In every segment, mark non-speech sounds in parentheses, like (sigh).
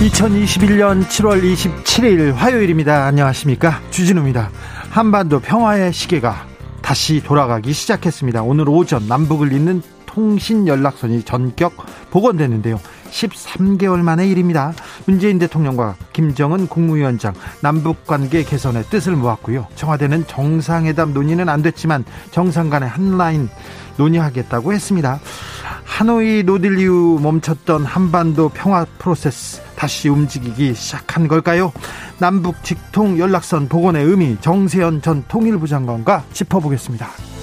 2021년 7월 27일 화요일입니다. 안녕하십니까. 주진우입니다. 한반도 평화의 시계가 다시 돌아가기 시작했습니다. 오늘 오전 남북을 잇는 통신 연락선이 전격 복원됐는데요. 13개월 만의 일입니다. 문재인 대통령과 김정은 국무위원장 남북 관계 개선의 뜻을 모았고요. 청와대는 정상회담 논의는 안 됐지만 정상 간의 핫라인 논의하겠다고 했습니다. 하노이 노딜 이후 멈췄던 한반도 평화 프로세스 다시 움직이기 시작한 걸까요? 남북 직통 연락선 복원의 의미 정세현 전 통일부 장관과 짚어보겠습니다.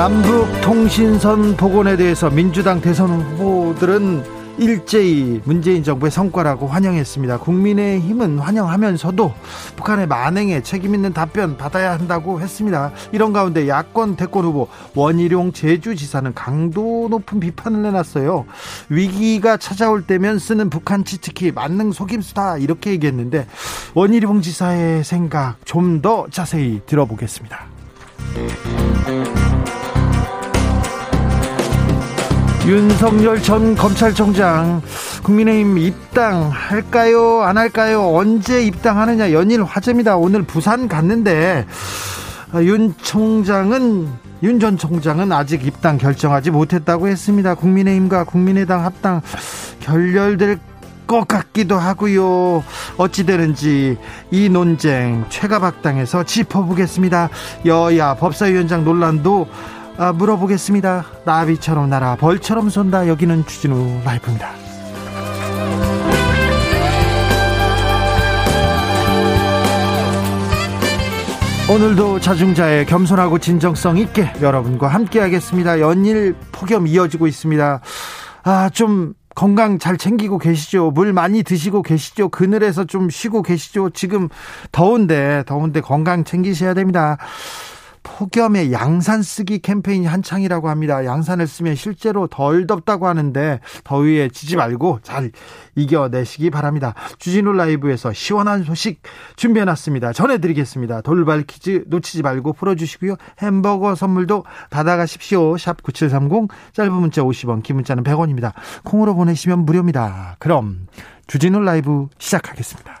남북 통신선 복원에 대해서 민주당 대선 후보들은 일제히 문재인 정부의 성과라고 환영했습니다. 국민의 힘은 환영하면서도 북한의 만행에 책임 있는 답변 받아야 한다고 했습니다. 이런 가운데 야권 대권 후보 원희룡 제주지사는 강도 높은 비판을 내놨어요. 위기가 찾아올 때면 쓰는 북한 치트키 만능 속임수다 이렇게 얘기했는데 원희룡 지사의 생각 좀 더 자세히 들어보겠습니다. 윤석열 전 검찰총장 국민의힘 입당할까요? 안 할까요? 언제 입당하느냐 연일 화제입니다. 오늘 부산 갔는데 윤 총장은 윤 전 총장은 아직 입당 결정하지 못했다고 했습니다. 국민의힘과 국민의당 합당 결렬될 것 같기도 하고요. 어찌 되는지 이 논쟁 최가박당에서 짚어보겠습니다. 여야 법사위원장 논란도 아, 물어보겠습니다. 나비처럼 날아 벌처럼 쏜다. 여기는 주진우 라이프입니다. 오늘도 자중자의 겸손하고 진정성 있게 여러분과 함께하겠습니다. 연일 폭염 이어지고 있습니다. 아, 좀 건강 잘 챙기고 계시죠? 물 많이 드시고 계시죠? 그늘에서 좀 쉬고 계시죠? 지금 더운데, 더운데 건강 챙기셔야 됩니다. 폭염에 양산 쓰기 캠페인이 한창이라고 합니다. 양산을 쓰면 실제로 덜 덥다고 하는데 더위에 지지 말고 잘 이겨내시기 바랍니다. 주진우 라이브에서 시원한 소식 준비해놨습니다. 전해드리겠습니다. 돌발 퀴즈 놓치지 말고 풀어주시고요. 햄버거 선물도 받아가십시오. 샵 9730 짧은 문자 50원 긴 문자는 100원입니다. 콩으로 보내시면 무료입니다. 그럼 주진우 라이브 시작하겠습니다.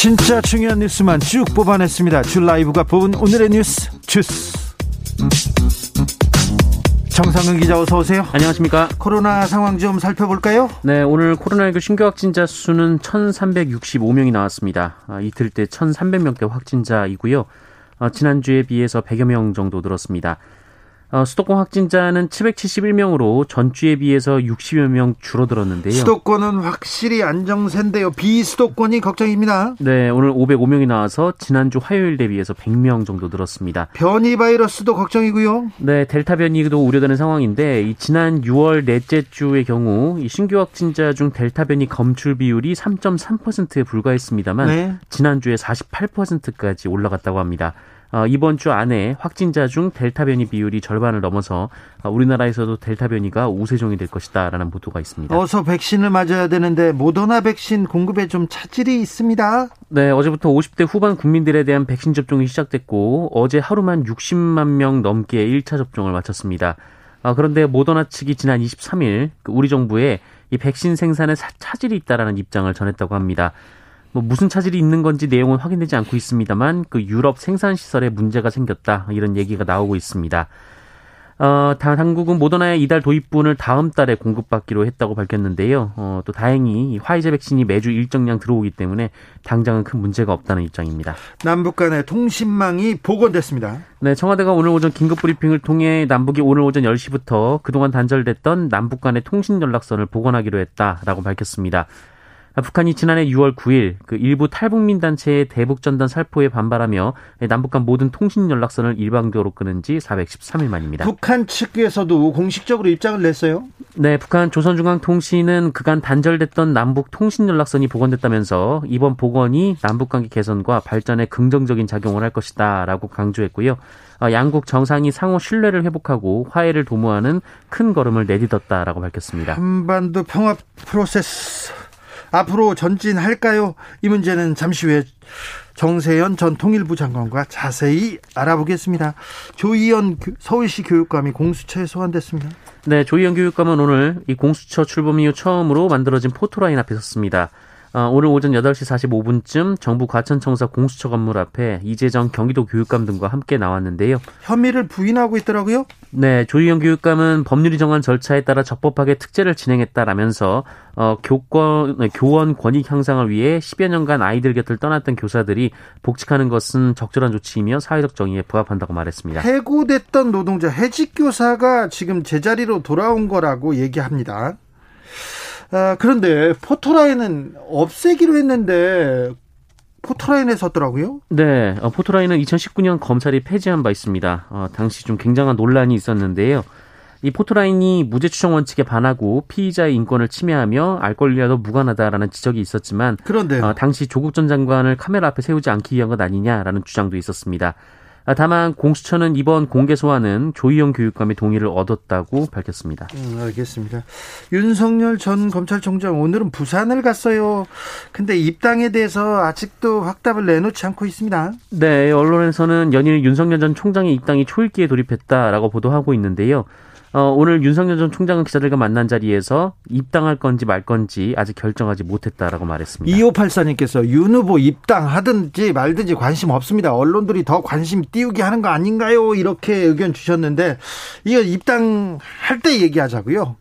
진짜 중요한 뉴스만 쭉 뽑아냈습니다. 줄 라이브가 뽑은 오늘의 뉴스 주스. 정상근 기자 어서 오세요. 안녕하십니까. 코로나 상황 좀 살펴볼까요? 네, 오늘 코로나19 신규 확진자 수는 1,365명이 나왔습니다. 아, 이틀 때 1,300명대 확진자이고요. 어, 지난주에 비해서 100여 명 정도 늘었습니다. 어, 수도권 확진자는 771명으로 전주에 비해서 60여 명 줄어들었는데요. 수도권은 확실히 안정세인데요. 비수도권이 걱정입니다. 네, 오늘 505명이 나와서 지난주 화요일 대비해서 100명 정도 늘었습니다. 변이 바이러스도 걱정이고요. 네, 델타 변이도 우려되는 상황인데 이 지난 6월 넷째 주의 경우 이 신규 확진자 중 델타 변이 검출 비율이 3.3%에 불과했습니다만 네. 지난주에 48%까지 올라갔다고 합니다. 어, 이번 주 안에 확진자 중 델타 변이 비율이 절반을 넘어서 어, 우리나라에서도 델타 변이가 우세종이 될 것이다라는 보도가 있습니다. 어서 백신을 맞아야 되는데 모더나 백신 공급에 좀 차질이 있습니다. 네, 어제부터 50대 후반 국민들에 대한 백신 접종이 시작됐고 어제 하루만 60만 명 넘게 1차 접종을 마쳤습니다. 어, 그런데 모더나 측이 지난 23일 그 우리 정부에 이 백신 생산에 차질이 있다라는 입장을 전했다고 합니다. 뭐 무슨 차질이 있는 건지 내용은 확인되지 않고 있습니다만 그 유럽 생산 시설에 문제가 생겼다 이런 얘기가 나오고 있습니다. 어, 당국은 모더나의 이달 도입분을 다음 달에 공급받기로 했다고 밝혔는데요. 어, 또 다행히 화이자 백신이 매주 일정량 들어오기 때문에 당장은 큰 문제가 없다는 입장입니다. 남북 간의 통신망이 복원됐습니다. 네, 청와대가 오늘 오전 긴급 브리핑을 통해 남북이 오늘 오전 10시부터 그동안 단절됐던 남북 간의 통신 연락선을 복원하기로 했다라고 밝혔습니다. 북한이 지난해 6월 9일 그 일부 탈북민 단체의 대북 전단 살포에 반발하며 남북 간 모든 통신 연락선을 일방적으로 끊은 지 413일 만입니다. 북한 측에서도 공식적으로 입장을 냈어요? 네, 북한 조선중앙통신은 그간 단절됐던 남북 통신 연락선이 복원됐다면서 이번 복원이 남북 관계 개선과 발전에 긍정적인 작용을 할 것이다라고 강조했고요. 어, 양국 정상이 상호 신뢰를 회복하고 화해를 도모하는 큰 걸음을 내딛었다라고 밝혔습니다. 한반도 평화 프로세스 앞으로 전진할까요? 이 문제는 잠시 후에 정세현 전 통일부 장관과 자세히 알아보겠습니다. 조희연 서울시 교육감이 공수처에 소환됐습니다. 네, 조희연 교육감은 오늘 이 공수처 출범 이후 처음으로 만들어진 포토라인 앞에 섰습니다. 어, 오늘 오전 8시 45분쯤 정부 과천청사 공수처 건물 앞에 이재정 경기도 교육감 등과 함께 나왔는데요. 혐의를 부인하고 있더라고요? 네, 조희영 교육감은 법률이 정한 절차에 따라 적법하게 특제를 진행했다라면서 어, 교권, 네, 교원 권익 향상을 위해 10여 년간 아이들 곁을 떠났던 교사들이 복직하는 것은 적절한 조치이며 사회적 정의에 부합한다고 말했습니다. 해고됐던 노동자 해직 교사가 지금 제자리로 돌아온 거라고 얘기합니다. 아, 그런데 포토라인은 없애기로 했는데 포토라인에 섰더라고요. 네, 어, 포토라인은 2019년 검찰이 폐지한 바 있습니다. 어, 당시 좀 굉장한 논란이 있었는데요. 이 포토라인이 무죄 추정 원칙에 반하고 피의자의 인권을 침해하며 알 권리와도 무관하다라는 지적이 있었지만 그런데 어, 당시 조국 전 장관을 카메라 앞에 세우지 않기 위한 것 아니냐라는 주장도 있었습니다. 아, 다만 공수처는 이번 공개 소환은 조희영 교육감의 동의를 얻었다고 밝혔습니다. 음, 알겠습니다. 윤석열 전 검찰총장 오늘은 부산을 갔어요. 근데 입당에 대해서 아직도 확답을 내놓지 않고 있습니다. 네, 언론에서는 연일 윤석열 전 총장의 입당이 초읽기에 돌입했다라고 보도하고 있는데요. 어, 오늘 윤석열 전 총장은 기자들과 만난 자리에서 입당할 건지 말 건지 아직 결정하지 못했다라고 말했습니다. 2584님께서 윤 후보 입당하든지 말든지 관심 없습니다. 언론들이 더 관심 띄우게 하는 거 아닌가요? 이렇게 의견 주셨는데 이거 입당할 때 얘기하자고요.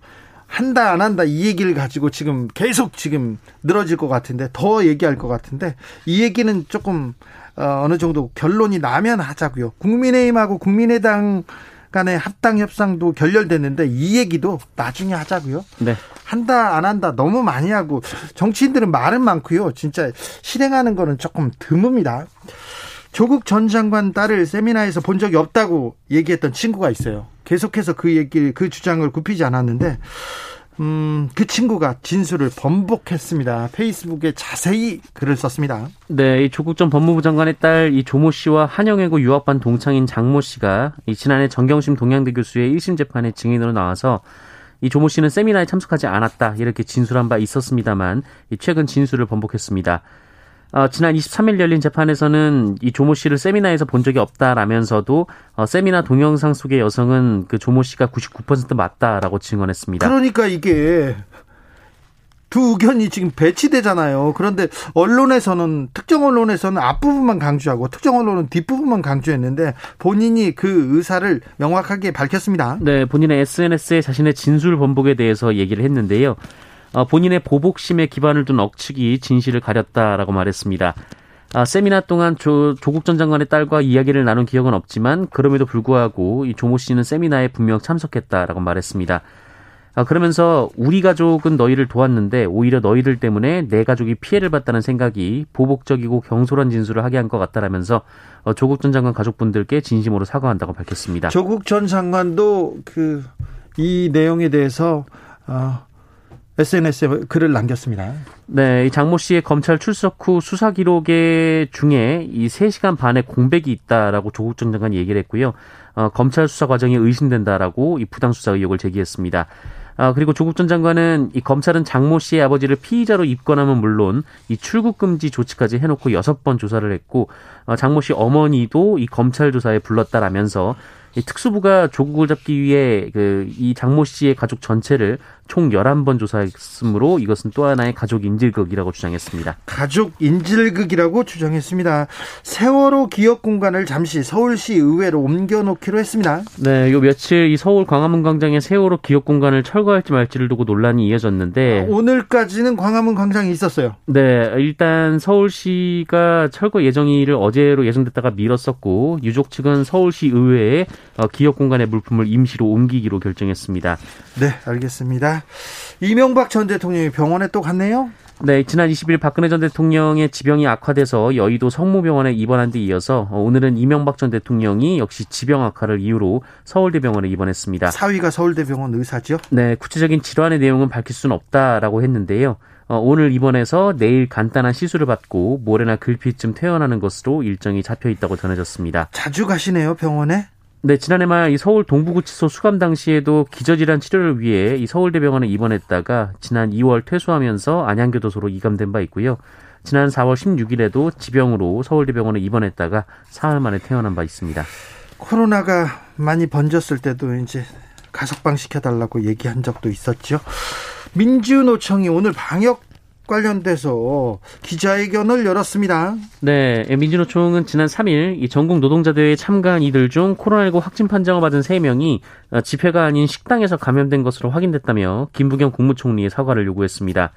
한다 안 한다 이 얘기를 가지고 지금 계속 지금 늘어질 것 같은데 더 얘기할 것 같은데 이 얘기는 조금 어, 어느 정도 결론이 나면 하자고요. 국민의힘하고 국민의당 간의 합당 협상도 결렬됐는데 이 얘기도 나중에 하자고요. 네. 한다 안 한다 너무 많이 하고 정치인들은 말은 많고요. 진짜 실행하는 거는 조금 드뭅니다. 조국 전 장관 딸을 세미나에서 본 적이 없다고 얘기했던 친구가 있어요. 계속해서 그 얘기, 그 주장을 굽히지 않았는데 음, 그 친구가 진술을 번복했습니다. 페이스북에 자세히 글을 썼습니다. 네, 이 조국 전 법무부 장관의 딸 이 조모 씨와 한영외고 유학반 동창인 장모 씨가 이 지난해 정경심 동양대 교수의 1심 재판에 증인으로 나와서 이 조모 씨는 세미나에 참석하지 않았다 이렇게 진술한 바 있었습니다만 최근 진술을 번복했습니다. 어, 지난 23일 열린 재판에서는 이 조모 씨를 세미나에서 본 적이 없다라면서도 어, 세미나 동영상 속의 여성은 그 조모 씨가 99% 맞다라고 증언했습니다. 그러니까 이게 두 의견이 지금 배치되잖아요. 그런데 언론에서는 특정 언론에서는 앞부분만 강조하고 특정 언론은 뒷부분만 강조했는데 본인이 그 의사를 명확하게 밝혔습니다. 네, 본인의 SNS에 자신의 진술 번복에 대해서 얘기를 했는데요. 어, 본인의 보복심에 기반을 둔 억측이 진실을 가렸다라고 말했습니다. 아, 세미나 동안 조, 조국 전 장관의 딸과 이야기를 나눈 기억은 없지만 그럼에도 불구하고 이 조모 씨는 세미나에 분명 참석했다라고 말했습니다. 아, 그러면서 우리 가족은 너희를 도왔는데 오히려 너희들 때문에 내 가족이 피해를 봤다는 생각이 보복적이고 경솔한 진술을 하게 한 것 같다라면서 어, 조국 전 장관 가족분들께 진심으로 사과한다고 밝혔습니다. 조국 전 장관도 그 이 내용에 대해서 어, SNS에 글을 남겼습니다. 네, 이 장모 씨의 검찰 출석 후 수사 기록에 중에 이 3시간 반의 공백이 있다라고 조국 전 장관이 얘기를 했고요. 어, 검찰 수사 과정이 의심된다라고 이 부당 수사 의혹을 제기했습니다. 아, 그리고 조국 전 장관은 이 검찰은 장모 씨의 아버지를 피의자로 입건하면 물론 이 출국 금지 조치까지 해놓고 여섯 번 조사를 했고 어, 장모 씨 어머니도 이 검찰 조사에 불렀다라면서 이 특수부가 조국을 잡기 위해 그 이 장모 씨의 가족 전체를 총 11번 조사했으므로 이것은 또 하나의 가족 인질극이라고 주장했습니다. 가족 인질극이라고 주장했습니다. 세월호 기억 공간을 잠시 서울시 의회로 옮겨놓기로 했습니다. 네, 요 며칠 이 서울 광화문 광장의 세월호 기억 공간을 철거할지 말지를 두고 논란이 이어졌는데 아, 오늘까지는 광화문 광장이 있었어요. 네, 일단 서울시가 철거 예정일을 어제로 예정됐다가 미뤘었고 유족 측은 서울시 의회에 어, 기억 공간의 물품을 임시로 옮기기로 결정했습니다. 네, 알겠습니다. 이명박 전 대통령이 병원에 또 갔네요. 네, 지난 20일 박근혜 전 대통령의 지병이 악화돼서 여의도 성모병원에 입원한 데 이어서 어, 오늘은 이명박 전 대통령이 역시 지병 악화를 이유로 서울대병원에 입원했습니다. 사위가 서울대병원 의사죠? 네, 구체적인 질환의 내용은 밝힐 수는 없다라고 했는데요. 어, 오늘 입원해서 내일 간단한 시술을 받고 모레나 글피쯤 퇴원하는 것으로 일정이 잡혀 있다고 전해졌습니다. 자주 가시네요, 병원에? 네, 지난해 말 이 서울 동부구치소 수감 당시에도 기저질환 치료를 위해 이 서울대병원에 입원했다가 지난 2월 퇴소하면서 안양교도소로 이감된 바 있고요. 지난 4월 16일에도 지병으로 서울대병원에 입원했다가 사흘 만에 퇴원한 바 있습니다. 코로나가 많이 번졌을 때도 이제 가석방 시켜달라고 얘기한 적도 있었죠. 민주노총이 오늘 방역 관련돼서 기자회견을 열었습니다. 네, 민주노총은 지난 3일 이 전국 노동자대회에 참가한 이들 중 코로나19 확진 판정을 받은 3명이 집회가 아닌 식당에서 감염된 것으로 확인됐다며 김부겸 국무총리의 사과를 요구했습니다.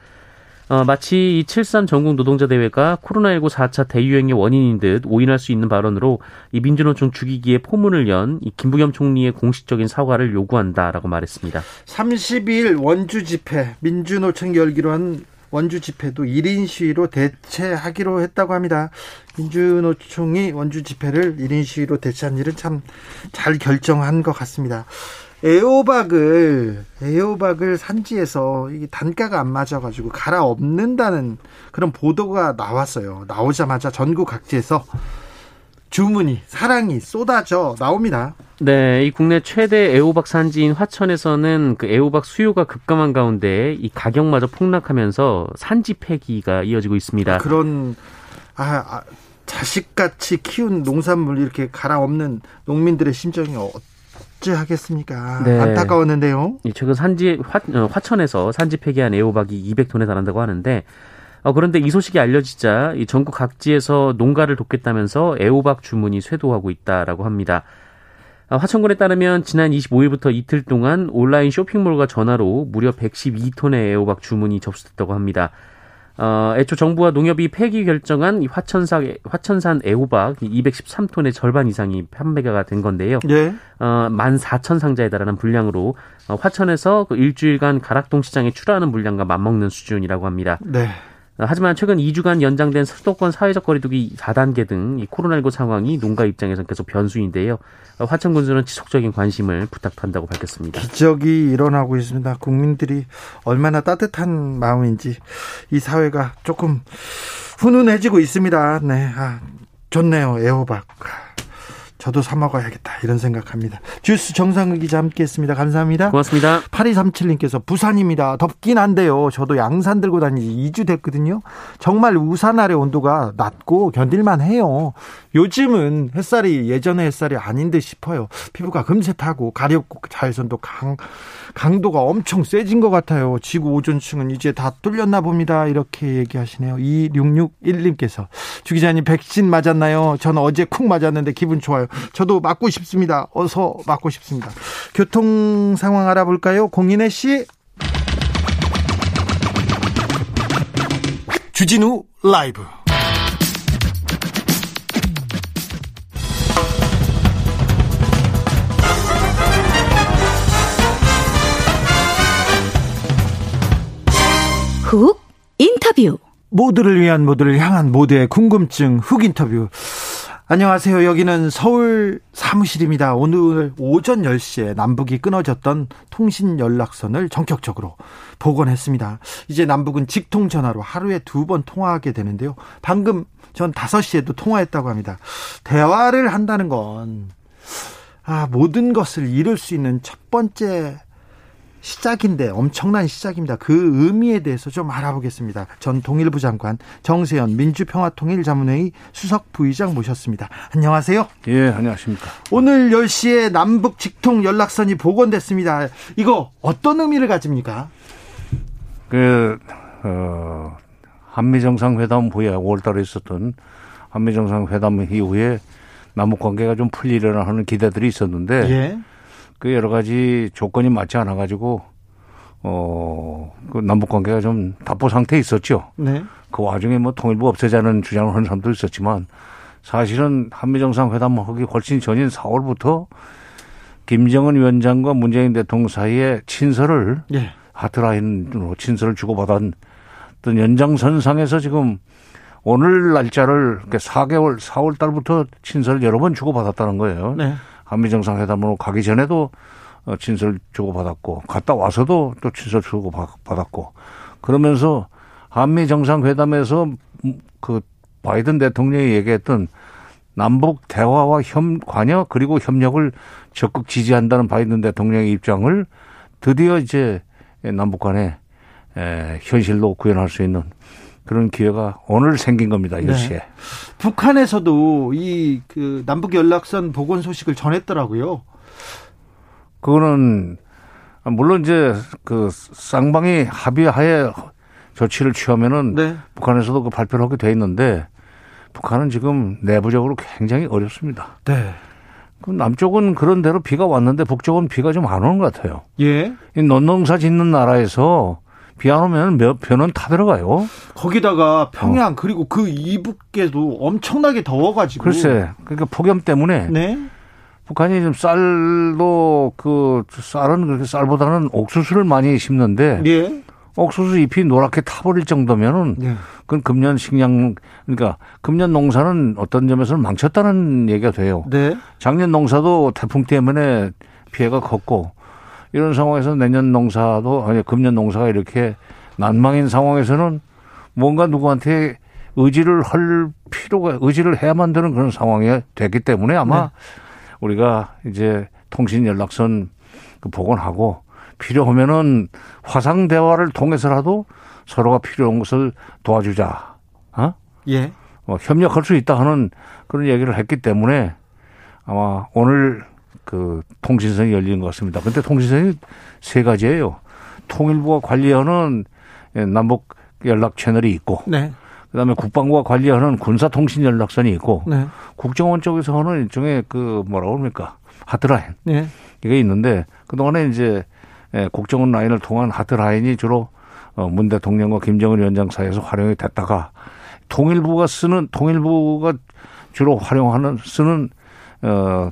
어, 마치 이 7.3 전국 노동자 대회가 코로나19 4차 대유행의 원인인 듯 오인할 수 있는 발언으로 이 민주노총 주기기에 포문을 연 이 김부겸 총리의 공식적인 사과를 요구한다라고 말했습니다. 32일 원주 집회 민주노총 열기로 한 원주 집회도 1인 시위로 대체하기로 했다고 합니다. 민주노총이 원주 집회를 1인 시위로 대체한 일은 참 잘 결정한 것 같습니다. 애호박을 애호박을 산지에서 이게 단가가 안 맞아가지고 갈아엎는다는 그런 보도가 나왔어요. 나오자마자 전국 각지에서 주문이 사랑이 쏟아져 나옵니다. 네, 이 국내 최대 애호박 산지인 화천에서는 그 애호박 수요가 급감한 가운데 이 가격마저 폭락하면서 산지 폐기가 이어지고 있습니다. 그런 아, 아 자식같이 키운 농산물 이렇게 갈아엎는 농민들의 심정이 어찌 하겠습니까? 네. 안타까웠는데요. 최근 산지 화, 어, 화천에서 산지 폐기한 애호박이 200톤에 달한다고 하는데 어, 그런데 이 소식이 알려지자 이 전국 각지에서 농가를 돕겠다면서 애호박 주문이 쇄도하고 있다라고 합니다. 어, 화천군에 따르면 지난 25일부터 이틀 동안 온라인 쇼핑몰과 전화로 무려 112톤의 애호박 주문이 접수됐다고 합니다. 어, 애초 정부와 농협이 폐기 결정한 이 화천산, 화천산 애호박 213톤의 절반 이상이 판매가 된 건데요. 네. 어, 14,000상자에 달하는 분량으로 어, 화천에서 그 일주일간 가락동 시장에 출하하는 물량과 맞먹는 수준이라고 합니다. 네. 하지만 최근 2주간 연장된 수도권 사회적 거리두기 4단계 등 이 코로나19 상황이 농가 입장에서 계속 변수인데요. 화천군수는 지속적인 관심을 부탁한다고 밝혔습니다. 기적이 일어나고 있습니다. 국민들이 얼마나 따뜻한 마음인지 이 사회가 조금 훈훈해지고 있습니다. 네, 아, 좋네요. 애호박. 저도 사 먹어야겠다 이런 생각합니다. 주스 정상근 기자 함께했습니다. 감사합니다. 고맙습니다. 8237님께서 부산입니다. 덥긴 한데요. 저도 양산 들고 다니지 2주 됐거든요. 정말 우산 아래 온도가 낮고 견딜만 해요. 요즘은 햇살이 예전의 햇살이 아닌 듯 싶어요. 피부가 금세 타고 가렵고 자외선도 강 강도가 엄청 세진 것 같아요. 지구 오존층은 이제 다 뚫렸나 봅니다. 이렇게 얘기하시네요. 2661님께서 주 기자님 백신 맞았나요? 저는 어제 쿵 맞았는데 기분 좋아요. 저도 맞고 싶습니다. 어서 맞고 싶습니다. 교통 상황 알아볼까요? 공인혜 씨. 주진우 라이브. 훅 인터뷰. 모두를 위한 모두를 향한 모두의 궁금증 훅 인터뷰. 안녕하세요. 여기는 서울 사무실입니다. 오늘 오전 10시에 남북이 끊어졌던 통신 연락선을 전격적으로 복원했습니다. 이제 남북은 직통 전화로 하루에 두 번 통화하게 되는데요. 방금 전 5시에도 통화했다고 합니다. 대화를 한다는 건 아, 모든 것을 이룰 수 있는 첫 번째 시작인데 엄청난 시작입니다. 그 의미에 대해서 좀 알아보겠습니다. 전 통일부 장관 정세현 민주평화통일자문회의 수석 부의장 모셨습니다. 안녕하세요. 예, 안녕하십니까. 오늘 10시에 남북 직통 연락선이 복원됐습니다. 이거 어떤 의미를 가집니까? 그, 어, 한미정상회담 후에 5월 달에 있었던 한미정상회담 이후에 남북 관계가 좀 풀리려나 하는 기대들이 있었는데 예. 그 여러 가지 조건이 맞지 않아 가지고 어, 그 남북 관계가 좀 답보 상태에 있었죠. 네. 그 와중에 뭐 통일부 없애자는 주장을 하는 사람도 있었지만 사실은 한미 정상회담 하기 훨씬 전인 4월부터 김정은 위원장과 문재인 대통령 사이에 친서를 예. 하트라인으로 친서를 주고받았던 연장선상에서 지금 오늘 날짜를 4개월, 4월 달부터 친서를 여러 번 주고받았다는 거예요. 네. 한미 정상회담으로 가기 전에도 어, 친서를 주고받았고 갔다 와서도 또 친서 를 주고받았고 그러면서 한미 정상회담에서 그 바이든 대통령이 얘기했던 남북 대화와 협 관여 그리고 협력을 적극 지지한다는 바이든 대통령의 입장을 드디어 이제 남북 간에 현실로 구현할 수 있는 그런 기회가 오늘 생긴 겁니다. 이 시에. 네. 북한에서도 이 그 남북 연락선 복원 소식을 전했더라고요. 그거는 물론 이제 그 쌍방이 합의하에 조치를 취하면은 네. 북한에서도 그 발표를 하게 돼 있는데 북한은 지금 내부적으로 굉장히 어렵습니다. 네. 그 남쪽은 그런 대로 비가 왔는데 북쪽은 비가 좀 안 오는 것 같아요. 예. 이 논농사 짓는 나라에서 비안 오면 몇 편은 타들어가요. 거기다가 평양 어. 그리고 그 이북께도 엄청나게 더워가지고. 글쎄, 그러니까 폭염 때문에. 네. 북한이 좀 쌀도 그 쌀은 그렇게 쌀보다는 옥수수를 많이 심는데. 예. 옥수수 잎이 노랗게 타버릴 정도면은 예. 그건 금년 식량 그러니까 금년 농사는 어떤 점에서는 망쳤다는 얘기가 돼요. 네. 작년 농사도 태풍 때문에 피해가 컸고 이런 상황에서 내년 농사도 아니 금년 농사가 이렇게 난망인 상황에서는 뭔가 누구한테 의지를 할 필요가 의지를 해야만 되는 그런 상황이 됐기 때문에 아마 네. 우리가 이제 통신 연락선 그 복원하고 필요하면은 화상 대화를 통해서라도 서로가 필요한 것을 도와주자. 어? 예. 어, 협력할 수 있다 하는 그런 얘기를 했기 때문에 아마 오늘 그 통신선이 열리는 것 같습니다. 근데 통신선이 세 가지예요. 통일부가 관리하는 남북 연락 채널이 있고, 네. 그다음에 국방부가 관리하는 군사통신 연락선이 있고, 네. 국정원 쪽에서 하는 일종의 그 뭐라고 합니까 하트라인 네. 이게 있는데 그 동안에 이제 국정원 라인을 통한 하트라인이 주로 어, 문 대통령과 김정은 위원장 사이에서 활용이 됐다가 통일부가 쓰는 통일부가 주로 활용하는 쓰는 어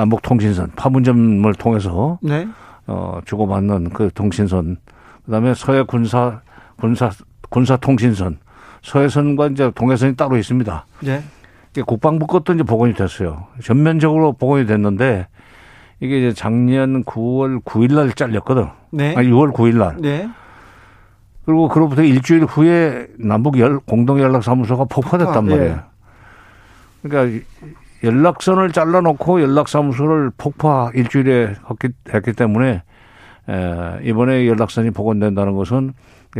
남북 통신선 파문점을 통해서 네. 어 주고받는 그 통신선 그다음에 서해 군사 군사 군사 통신선 서해선과 이제 동해선이 따로 있습니다. 네. 이게 국방부 것도 이제 복원이 됐어요. 전면적으로 복원이 됐는데 이게 이제 작년 9월 9일 날 잘렸거든. 네. 아니 6월 9일 날. 네. 그리고 그로부터 일주일 후에 남북 열 공동 연락 사무소가 폭파됐단 네. 말이에요. 그러니까 연락선을 잘라놓고 연락사무소를 폭파 일주일에 했기, 했기 때문에 에, 이번에 연락선이 복원된다는 것은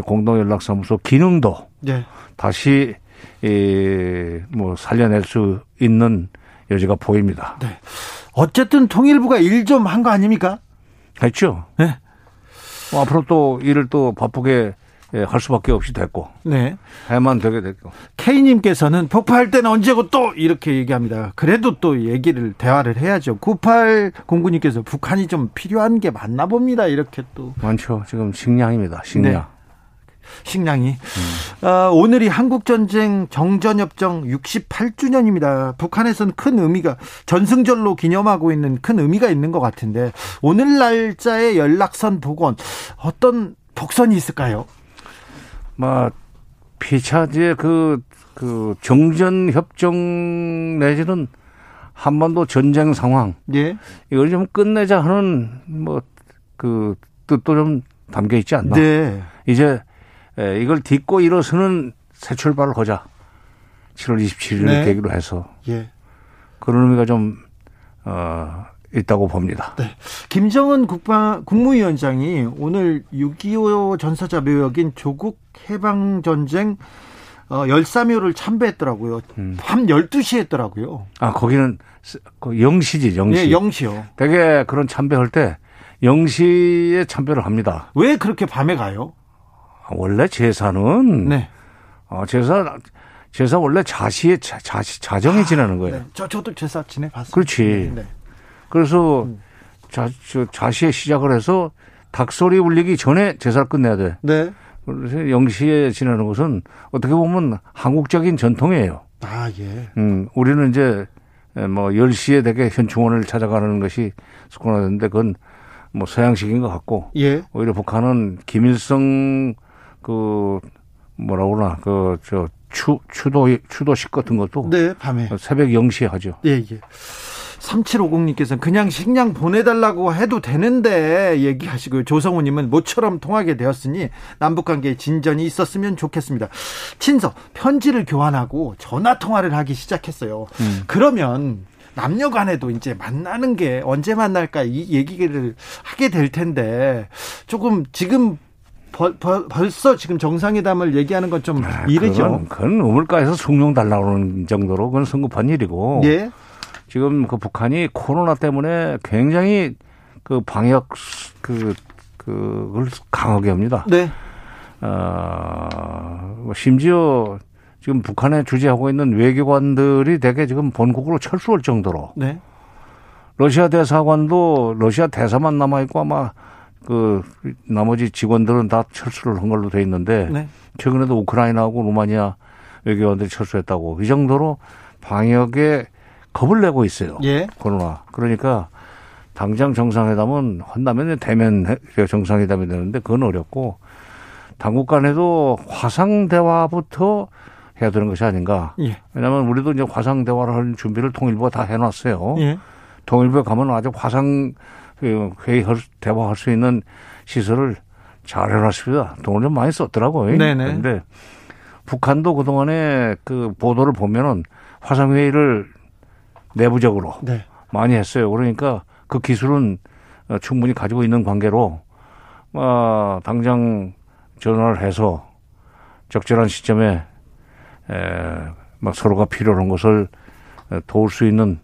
공동 연락사무소 기능도 네. 다시 이, 뭐 살려낼 수 있는 여지가 보입니다. 네. 어쨌든 통일부가 일 좀 한 거 아닙니까? 했죠. 네. 뭐 앞으로 또 일을 또 바쁘게 예, 할 수밖에 없이 됐고. 네. 해만 되게 됐고. K님께서는 폭파할 때는 언제고 또 이렇게 얘기합니다. 그래도 또 얘기를, 대화를 해야죠. 9809님께서 북한이 좀 필요한 게 맞나 봅니다. 이렇게 또. 많죠. 지금 식량입니다. 식량. 네. 식량이. 음. 어, 오늘이 한국전쟁 정전협정 68주년입니다. 북한에서는 큰 의미가 전승절로 기념하고 있는 큰 의미가 있는 것 같은데 오늘 날짜의 연락선 복원 어떤 복선이 있을까요? 뭐 피차지의 그, 그 정전 협정 내지는 한반도 전쟁 상황. 예. 이걸 좀 끝내자 하는 뭐 그 뜻도 좀 담겨 있지 않나. 네. 이제 이걸 딛고 일어서는 새 출발을 하자. 7월 27일을 네. 계기로 해서. 예. 그런 의미가 좀, 어, 있다고 봅니다. 네. 김정은 국방 국무위원장이 오늘 6.25 전사자 묘역인 조국 해방 전쟁 어, 13호를 참배했더라고요. 음. 밤 12시에 했더라고요. 아, 거기는 그 0시지, 0시. 네, 0시요. 되게 그런 참배할 때 0시에 참배를 합니다. 왜 그렇게 밤에 가요? 아, 원래 제사는 네. 어, 제사 제사 원래 자시에 자, 자시 자정에 아, 지나는 거예요. 네. 저 저도 제사 지내 봤어요. 그렇지. 네, 네. 그래서 음. 자, 저, 자시에 시작을 해서 닭소리 울리기 전에 제사를 끝내야 돼. 네. 그래서 0시에 지나는 것은 어떻게 보면 한국적인 전통이에요. 아, 예. 음, 우리는 이제 뭐 10시에 되게 현충원을 찾아가는 것이 습관화됐는데 그건 뭐 서양식인 것 같고. 예. 오히려 북한은 김일성 그 뭐라 그러나 그 저 추, 추도 추도식 같은 것도 네, 밤에 새벽 0시에 하죠. 예, 예. 3750님께서는 그냥 식량 보내달라고 해도 되는데 얘기하시고요. 조성우님은 모처럼 통하게 되었으니 남북관계에 진전이 있었으면 좋겠습니다. 친서 편지를 교환하고 전화 통화를 하기 시작했어요. 음. 그러면 남녀 간에도 이제 만나는 게 언제 만날까 이 얘기를 하게 될 텐데 조금 지금 벌, 벌, 벌써 지금 정상회담을 얘기하는 건좀 아, 이르죠. 그건, 그건 우물가에서 숭늉 달라오는 정도로 그건 성급한 일이고. 예. 지금 그 북한이 코로나 때문에 굉장히 그 방역 그 그걸 강하게 합니다. 네. 어, 뭐 심지어 지금 북한에 주재하고 있는 외교관들이 대개 지금 본국으로 철수할 정도로. 네. 러시아 대사관도 러시아 대사만 남아 있고 아마 그 나머지 직원들은 다 철수를 한 걸로 돼 있는데 네. 최근에도 우크라이나하고 루마니아 외교관들이 철수했다고 이 정도로 방역에 겁을 내고 있어요. 예. 코로나. 그러니까 당장 정상회담은 한다면 대면 정상회담이 되는데 그건 어렵고 당국 간에도 화상 대화부터 해야 되는 것이 아닌가. 예. 왜냐하면 우리도 이제 화상 대화를 할 준비를 통일부가 다 해놨어요. 예. 통일부에 가면 아주 화상 그 회의할 대화할 수 있는 시설을 잘 해놨습니다. 돈을 좀 많이 썼더라고요. 네네. 그런데 북한도 그동안에 그 보도를 보면은 화상회의를 내부적으로 네. 많이 했어요. 그러니까 그 기술은 어, 충분히 가지고 있는 관계로 어, 당장 전화를 해서 적절한 시점에 에, 막 서로가 필요한 것을 도울 수 있는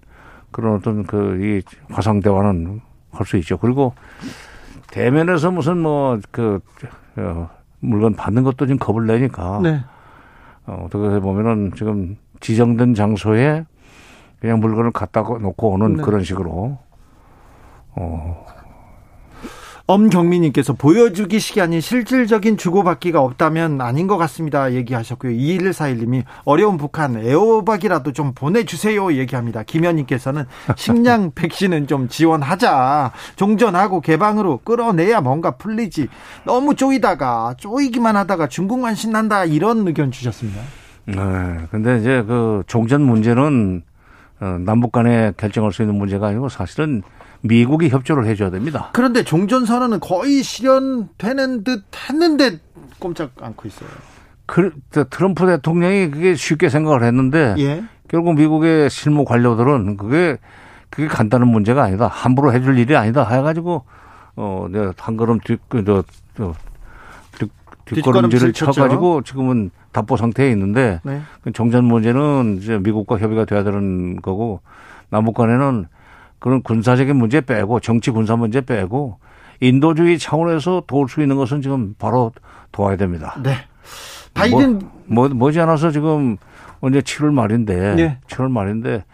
그런 어떤 그 이 화상 대화는 할 수 있죠. 그리고 대면에서 무슨 뭐그 어, 물건 받는 것도 좀 겁을 내니까 네. 어, 어떻게 보면은 지금 지정된 장소에 그냥 물건을 갖다 놓고 오는 네. 그런 식으로 어. 엄경민님께서 보여주기식이 아닌 실질적인 주고받기가 없다면 아닌 것 같습니다. 얘기하셨고요. 2141님이 어려운 북한 애호박이라도 좀 보내주세요. 얘기합니다. 김현님께서는 (laughs) 식량 백신은 좀 지원하자. 종전하고 개방으로 끌어내야 뭔가 풀리지. 너무 쪼이다가 쪼이기만 하다가 중국만 신난다. 이런 의견 주셨습니다. 네. 근데 이제 그 종전 문제는 어, 남북 간에 결정할 수 있는 문제가 아니고 사실은 미국이 협조를 해줘야 됩니다. 그런데 종전선언은 거의 실현되는 듯 했는데 꼼짝 않고 있어요. 그, 트럼프 대통령이 그게 쉽게 생각을 했는데 예. 결국 미국의 실무 관료들은 그게 그게 간단한 문제가 아니다. 함부로 해줄 일이 아니다. 해가지고 어 한 걸음 뒤저 저, 뒷걸음질을 쳐가지고 지금은 답보 상태에 있는데 네. 그 정전 문제는 이제 미국과 협의가 돼야 되는 거고 남북 간에는 그런 군사적인 문제 빼고 정치 군사 문제 빼고 인도주의 차원에서 도울 수 있는 것은 지금 바로 도와야 됩니다. 네. 바이든 뭐, 뭐 머지않아서 지금 언제 7월 말인데 네. 7월 말인데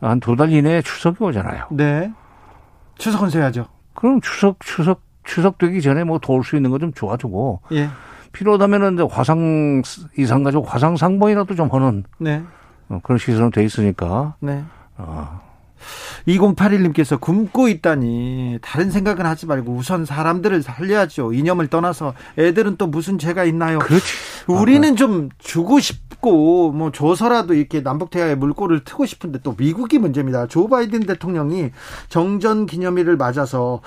한 두 달 이내에 추석이 오잖아요. 네. 추석 은세야죠 그럼 추석 추석 추석 되기 전에 뭐 도울 수 있는 거 좀 도와주고 예. 필요하다면은 이제 화상 이상 가지고 화상 상봉이라도 좀 하는 네. 어, 그런 시설은 돼 있으니까. 네. 어. 2081님께서 굶고 있다니 다른 생각은 하지 말고 우선 사람들을 살려야죠. 이념을 떠나서 애들은 또 무슨 죄가 있나요? 그렇지. 우리는 아, 좀 주고 싶고 뭐 줘서라도 이렇게 남북 대화에 물꼬를 트고 싶은데 또 미국이 문제입니다. 조 바이든 대통령이 정전 기념일을 맞아서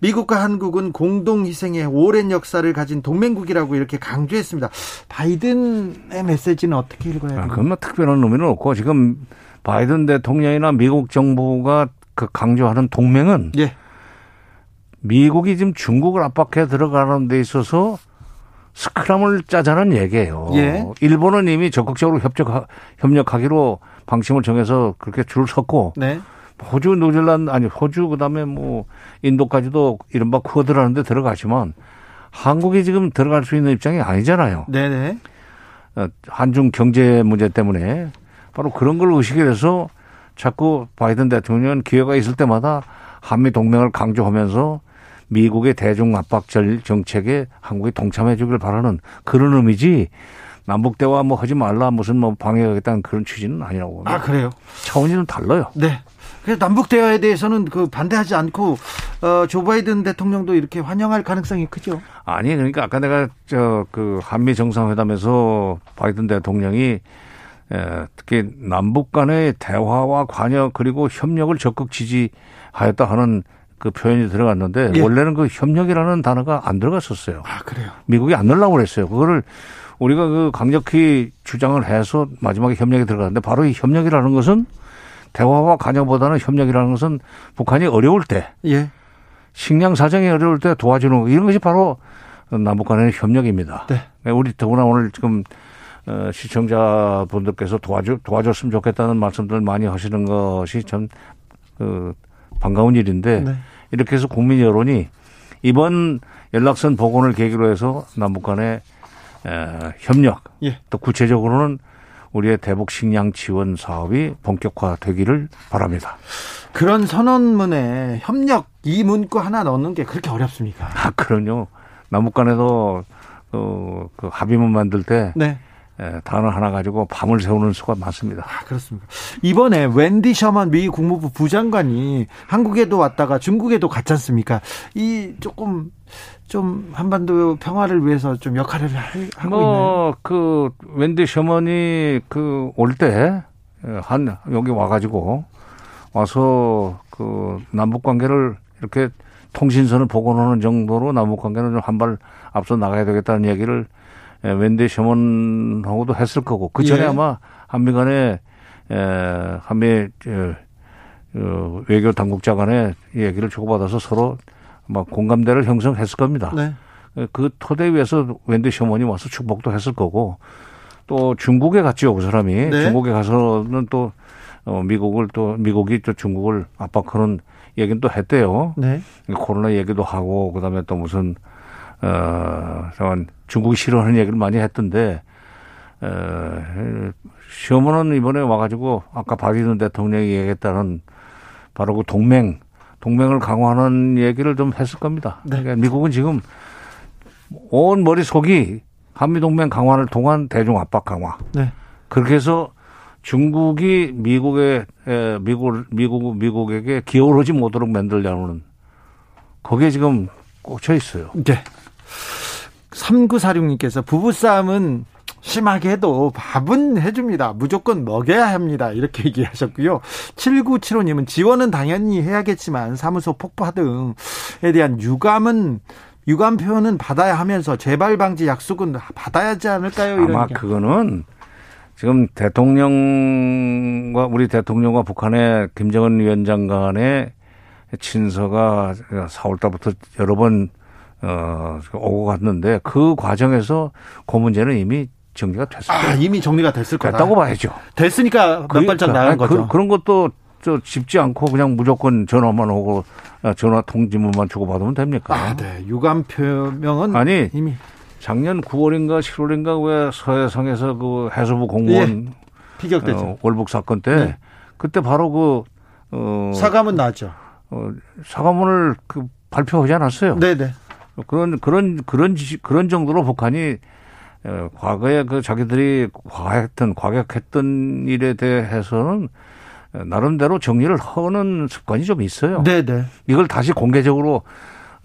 미국과 한국은 공동 희생의 오랜 역사를 가진 동맹국이라고 이렇게 강조했습니다. 바이든의 메시지는 어떻게 읽어야 돼요? 아, 그건 뭐 특별한 의미는 없고 지금 바이든 대통령이나 미국 정부가 그 강조하는 동맹은 예. 미국이 지금 중국을 압박해 들어가는 데 있어서 스크럼을 짜자는 얘기예요. 예. 일본은 이미 적극적으로 협력 협력하기로 방침을 정해서 그렇게 줄을 섰고 네. 호주, 뉴질랜드 아니 호주 그다음에 뭐 인도까지도 이른바 쿼드라는데 들어가지만 한국이 지금 들어갈 수 있는 입장이 아니잖아요. 네네. 어, 한중 경제 문제 때문에 바로 그런 걸 의식해서 자꾸 바이든 대통령은 기회가 있을 때마다 한미 동맹을 강조하면서 미국의 대중 압박 정책에 한국이 동참해 주길 바라는 그런 의미지 남북 대화 뭐 하지 말라 무슨 뭐 방해하겠다는 그런 취지는 아니라고. 아 그래요? 차원이 좀 달라요. 네. 그래서 남북 대화에 대해서는 그 반대하지 않고 어, 조 바이든 대통령도 이렇게 환영할 가능성이 크죠. 아니 그러니까 아까 내가 저 그 한미 정상회담에서 바이든 대통령이 에, 특히 남북 간의 대화와 관여 그리고 협력을 적극 지지하였다 하는 그 표현이 들어갔는데 예. 원래는 그 협력이라는 단어가 안 들어갔었어요. 아 그래요? 미국이 안 넣으려고 그랬어요. 그거를 우리가 그 강력히 주장을 해서 마지막에 협력이 들어갔는데 바로 이 협력이라는 것은 대화와 관여보다는 협력이라는 것은 북한이 어려울 때, 예. 식량 사정이 어려울 때 도와주는 이런 것이 바로 남북 간의 협력입니다. 네. 우리 더구나 오늘 지금 어, 시청자분들께서 도와줘 도와줬으면 좋겠다는 말씀들 많이 하시는 것이 참 그, 반가운 일인데 네. 이렇게 해서 국민 여론이 이번 연락선 복원을 계기로 해서 남북 간의 에, 협력 예. 또 구체적으로는 우리의 대북 식량 지원 사업이 본격화되기를 바랍니다. 그런 선언문에 협력 이 문구 하나 넣는 게 그렇게 어렵습니까? 아, 그럼요. 남북 간에도 어, 그 합의문 만들 때 네. 예, 단어 하나 가지고 밤을 새우는 수가 많습니다. 아, 그렇습니까? 이번에 wen디 셔먼 미 국무부 부장관이 한국에도 왔다가 중국에도 갔지 않습니까? 이 조금 좀 한반도 평화를 위해서 좀 역할을 하고 뭐, 있나요? 그 웬디 셔먼이 그 올 때 한 여기 와가지고 와서 그 남북 관계를 이렇게 통신선을 복원하는 정도로 남북 관계는 좀 한 발 앞서 나가야 되겠다는 얘기를 웬디 셔먼하고도 했을 거고 그 전에 예. 아마 한미 간에 에, 한미 저, 어, 외교 당국자 간에 얘기를 주고받아서 서로 막 공감대를 형성했을 겁니다. 네. 그 토대 위에서 웬디 셔먼이 와서 축복도 했을 거고 또 중국에 갔죠 그 사람이 네. 중국에 가서는 또 어, 미국을 또 미국이 또 중국을 압박하는 얘기는 또 했대요. 네. 코로나 얘기도 하고 그다음에 또 무슨 어 중국이 싫어하는 얘기를 많이 했던데 어, 시어머는 이번에 와가지고 아까 바이든 대통령이 얘기했다는 바로 그 동맹 동맹을 강화하는 얘기를 좀 했을 겁니다. 네. 그러니까 미국은 지금 온 머릿속이 한미동맹 강화를 통한 대중 압박 강화. 네. 그렇게 해서 중국이 미국에 미국 미국 미국에게 기어오르지 못하도록 만들려는 거기에 지금 꽂혀 있어요. 네. 3946님께서 부부싸움은 심하게 해도 밥은 해줍니다. 무조건 먹여야 합니다. 이렇게 (laughs) 얘기하셨고요. 7975님은 지원은 당연히 해야겠지만 사무소 폭파 등에 대한 유감은 유감 표현은 받아야 하면서 재발 방지 약속은 받아야 하지 않을까요? 아마 게. 그거는 지금 대통령과 우리 대통령과 북한의 김정은 위원장 간의 친서가 4월 달부터 여러 번 어, 오고 갔는데 그 과정에서 그 문제는 이미 정리가 됐어요. 아, 이미 정리가 됐을 거다. 됐다고 봐야죠. 됐으니까 몇 그, 발짝 나간 그, 거죠. 그, 런 것도 저 짚지 않고 그냥 무조건 전화만 오고 아, 전화 통지문만 주고 받으면 됩니까? 아, 네. 유감 표명은 아니 이미 작년 9월인가 10월인가 왜 서해상에서 그 해수부 공무원 예. 피격됐죠. 어, 월북 사건 때 네. 그때 바로 그 어, 사과문 나왔죠. 어, 사과문을 그 발표하지 않았어요. 네, 네. 그런 그런 그런 그런 정도로 북한이 어, 과거에 그 자기들이 과했던 과격했던 일에 대해서는 나름대로 정리를 하는 습관이 좀 있어요. 네네. 네. 이걸 다시 공개적으로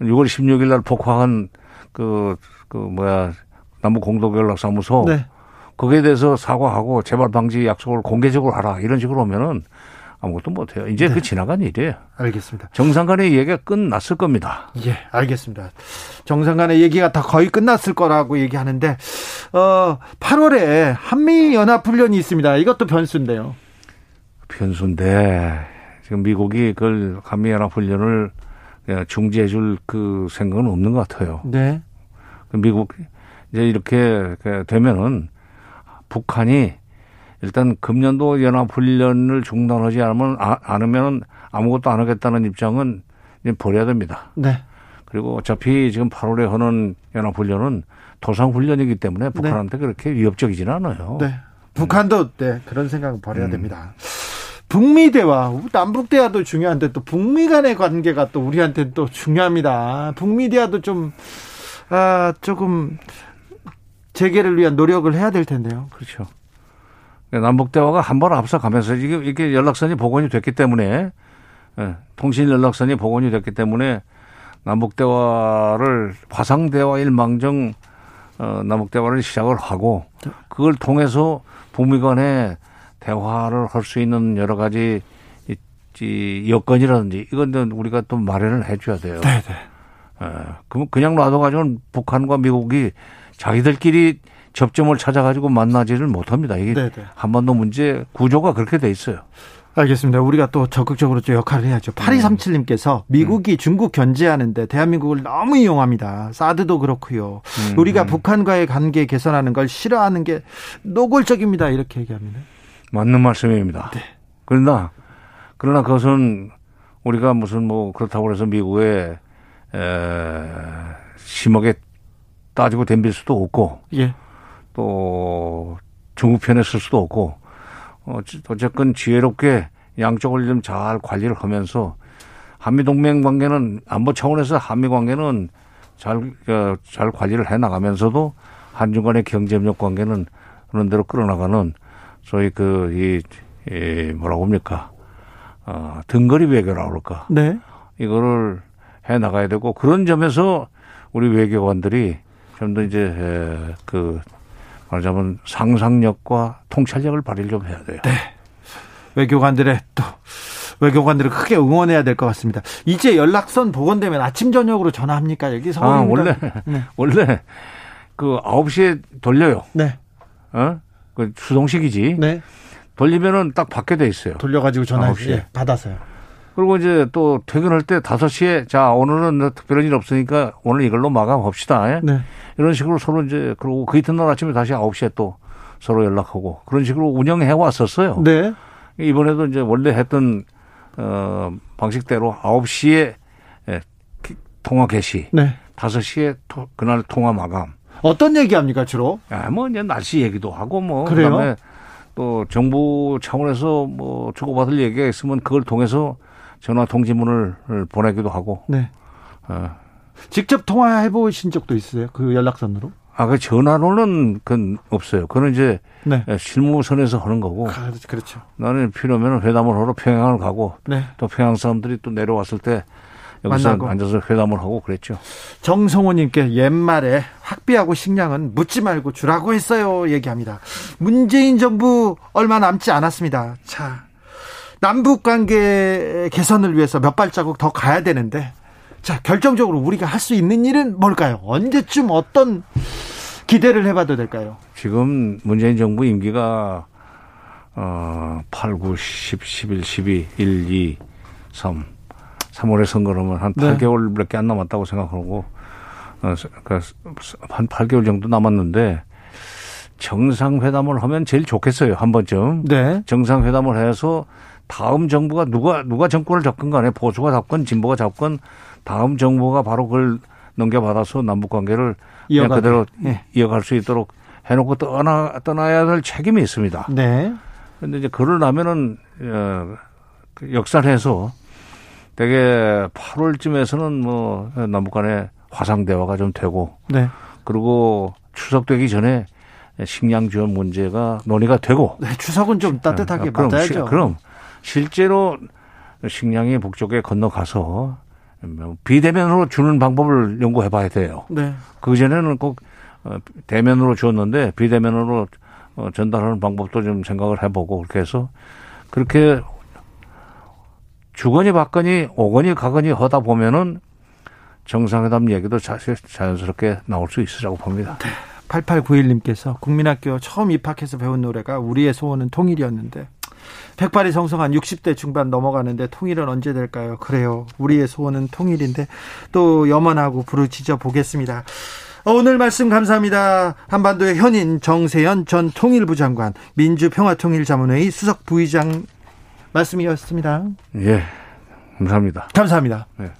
6월 16일 날 폭파한 그, 그 뭐야, 남북 공동연락사무소. 네. 거기에 대해서 사과하고 재발 방지 약속을 공개적으로 하라. 이런 식으로 하면은 아무것도 못해요. 이제 네. 그 지나간 일이에요. 알겠습니다. 정상 간의 얘기가 끝났을 겁니다. 예, 알겠습니다. 정상 간의 얘기가 다 거의 끝났을 거라고 얘기하는데, 어, 8월에 한미연합훈련이 있습니다. 이것도 변수인데요. 변수인데, 지금 미국이 그걸 한미연합훈련을 중지해 줄 그 생각은 없는 것 같아요. 네. 그 미국 이제 이렇게 되면은 북한이 일단 금년도 연합훈련을 중단하지 않으면 아, 않으면 아무것도 안 하겠다는 입장은 버려야 됩니다. 네. 그리고 어차피 지금 8월에 하는 연합훈련은 도상훈련이기 때문에 네. 북한한테 네. 그렇게 위협적이지는 않아요. 네. 북한도 네, 그런 생각은 버려야 음. 됩니다. 북미 대화, 남북 대화도 중요한데 또 북미 간의 관계가 또 우리한테 또 중요합니다. 북미 대화도 좀 아, 조금 재개를 위한 노력을 해야 될 텐데요. 그렇죠. 남북 대화가 한번 앞서가면서 이게 이게 연락선이 복원이 됐기 때문에 예, 통신 연락선이 복원이 됐기 때문에 남북 대화를 화상 대화 일망정 어, 남북 대화를 시작을 하고 그걸 통해서 북미 간의 대화를 할 수 있는 여러 가지 이, 여건이라든지 이건 우리가 또 마련을 해줘야 돼요. 네, 네. 예, 그럼 그냥 놔둬가지고는 북한과 미국이 자기들끼리 접점을 찾아가지고 만나지를 못합니다. 이게 네네. 한반도 문제 구조가 그렇게 돼 있어요. 알겠습니다. 우리가 또 적극적으로 좀 역할을 해야죠. 8237님께서 미국이 음. 중국 견제하는데 대한민국을 너무 이용합니다. 사드도 그렇고요. 음. 우리가 음. 북한과의 관계 개선하는 걸 싫어하는 게 노골적입니다. 이렇게 얘기합니다. 맞는 말씀입니다. 네. 그러나 그러나 그것은 우리가 무슨 뭐 그렇다고 해서 미국에 에, 심하게 따지고 덤빌 수도 없고 예. 또 중국 편에 쓸 수도 없고 어쨌건 지혜롭게 양쪽을 좀 잘 관리를 하면서 한미 동맹 관계는 안보 차원에서 한미 관계는 잘, 잘 관리를 해 나가면서도 한중 간의 경제협력 관계는 그런 대로 끌어나가는 소위 그, 이, 이 뭐라고 합니까? 어, 등거리 외교라고 그럴까? 네. 이거를 해 나가야 되고 그런 점에서 우리 외교관들이 좀 더 이제 에, 그 말하자면 상상력과 통찰력을 발휘 좀 해야 돼요. 네. 외교관들의 또 외교관들을 크게 응원해야 될 것 같습니다. 이제 연락선 복원되면 아침 저녁으로 전화합니까? 여기 서울 아, 원래 네. 원래 그 9시에 돌려요. 네. 어? 그 수동식이지. 네. 돌리면은 딱 받게 돼 있어요. 돌려 가지고 전화 예, 받아서요. 그리고 이제 또 퇴근할 때 5시에 자, 오늘은 특별한 일 없으니까 오늘 이걸로 마감합시다. 예? 네. 이런 식으로 서로 이제 그리고 그 이튿날 아침에 다시 9시에 또 서로 연락하고 그런 식으로 운영해 왔었어요. 네. 이번에도 이제 원래 했던 어 방식대로 9시에 예, 통화 개시. 네. 5시에 토, 그날 통화 마감. 어떤 얘기 합니까, 주로? 아, 뭐 이제 날씨 얘기도 하고 뭐 그래요? 그다음에 또 정부 차원에서 뭐 주고받을 얘기가 있으면 그걸 통해서 전화 통지문을 보내기도 하고. 네. 어, 직접 통화해 보신 적도 있어요? 그 연락선으로? 아, 그 전화로는 그건 없어요. 그건 이제 네. 실무선에서 하는 거고. 아, 그렇죠. 나는 필요하면 회담을 하러 평양을 가고 네. 또 평양 사람들이 또 내려왔을 때 여기서 만나고. 앉아서 회담을 하고 그랬죠. 정성호님께 옛말에 학비하고 식량은 묻지 말고 주라고 했어요. 얘기합니다. 문재인 정부 얼마 남지 않았습니다. 자, 남북 관계 개선을 위해서 몇 발자국 더 가야 되는데 자, 결정적으로 우리가 할 수 있는 일은 뭘까요? 언제쯤 어떤 기대를 해봐도 될까요? 지금 문재인 정부 임기가 어, 8, 9, 10, 11, 12, 1, 2, 3. 3월에 선거라면 한 네. 8개월밖에 안 남았다고 생각하고 어, 그, 한 8개월 정도 남았는데 정상회담을 하면 제일 좋겠어요. 한 번쯤. 네. 정상회담을 해서 다음 정부가 누가 누가 정권을 잡건 간에 보수가 잡건 진보가 잡건 다음 정부가 바로 그걸 넘겨받아서 남북 관계를 그냥 그대로 네. 이어갈 수 있도록 해놓고 떠나 떠나야 될 책임이 있습니다. 네. 그런데 이제 그러려면은 어, 그 역산해서 되게 8월쯤에서는 뭐 남북 간에 화상 대화가 좀 되고 네. 그리고 추석 되기 전에 식량 지원 문제가 논의가 되고 네, 추석은 좀 따뜻하게 아, 그럼, 맞아야죠. 그럼 실제로 식량이 북쪽에 건너가서 비대면으로 주는 방법을 연구해 봐야 돼요. 네. 그 전에는 꼭 어, 대면으로 주었는데 비대면으로 어, 전달하는 방법도 좀 생각을 해보고 그렇게 해서 그렇게 주거니 받거니 오거니 가거니 하다 보면은 정상회담 얘기도 자연스럽게 나올 수 있으라고 봅니다. 네. 8891님께서 국민학교 처음 입학해서 배운 노래가 우리의 소원은 통일이었는데 백발이 성성한 60대 중반 넘어가는데 통일은 언제 될까요? 그래요. 우리의 소원은 통일인데 또 염원하고 부르짖어 보겠습니다. 오늘 말씀 감사합니다. 한반도의 현인 정세현 전 통일부 장관, 민주평화통일자문회의 수석 부의장 말씀이었습니다. 예, 감사합니다. 감사합니다. 네.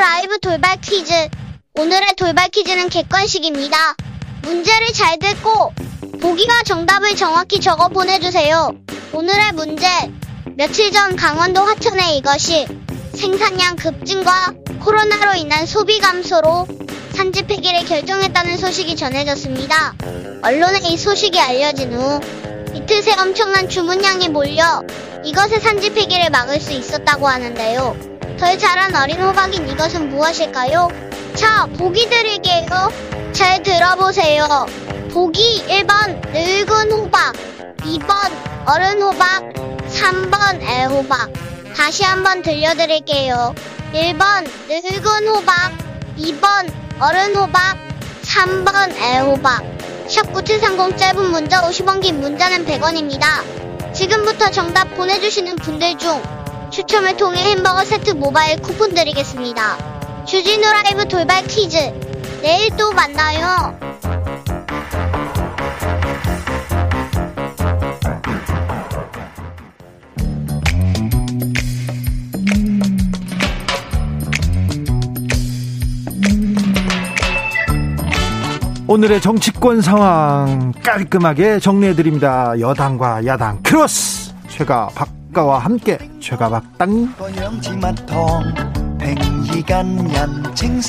라이브 돌발 퀴즈. 오늘의 돌발 퀴즈는 객관식입니다. 문제를 잘 듣고 보기와 정답을 정확히 적어 보내주세요. 오늘의 문제. 며칠 전 강원도 화천에 이것이 생산량 급증과 코로나로 인한 소비 감소로 산지 폐기를 결정했다는 소식이 전해졌습니다. 언론에 이 소식이 알려진 후 이틀 새 엄청난 주문량이 몰려 이것의 산지 폐기를 막을 수 있었다고 하는데요. 덜 자란 어린 호박인 이것은 무엇일까요? 자, 보기 드릴게요. 잘 들어보세요. 보기 1번 늙은 호박, 2번 어른 호박, 3번 애호박. 다시 한번 들려드릴게요. 1번 늙은 호박, 2번 어른 호박, 3번 애호박. 샵9730 짧은 문자 50원 긴 문자는 100원입니다. 지금부터 정답 보내주시는 분들 중 추첨을 통해 햄버거 세트 모바일 쿠폰 드리겠습니다. 주진우 라이브 돌발 퀴즈. 내일 또 만나요. 오늘의 정치권 상황 깔끔하게 정리해드립니다. 여당과 야당 크로스 최가 박가와 함께 최가박당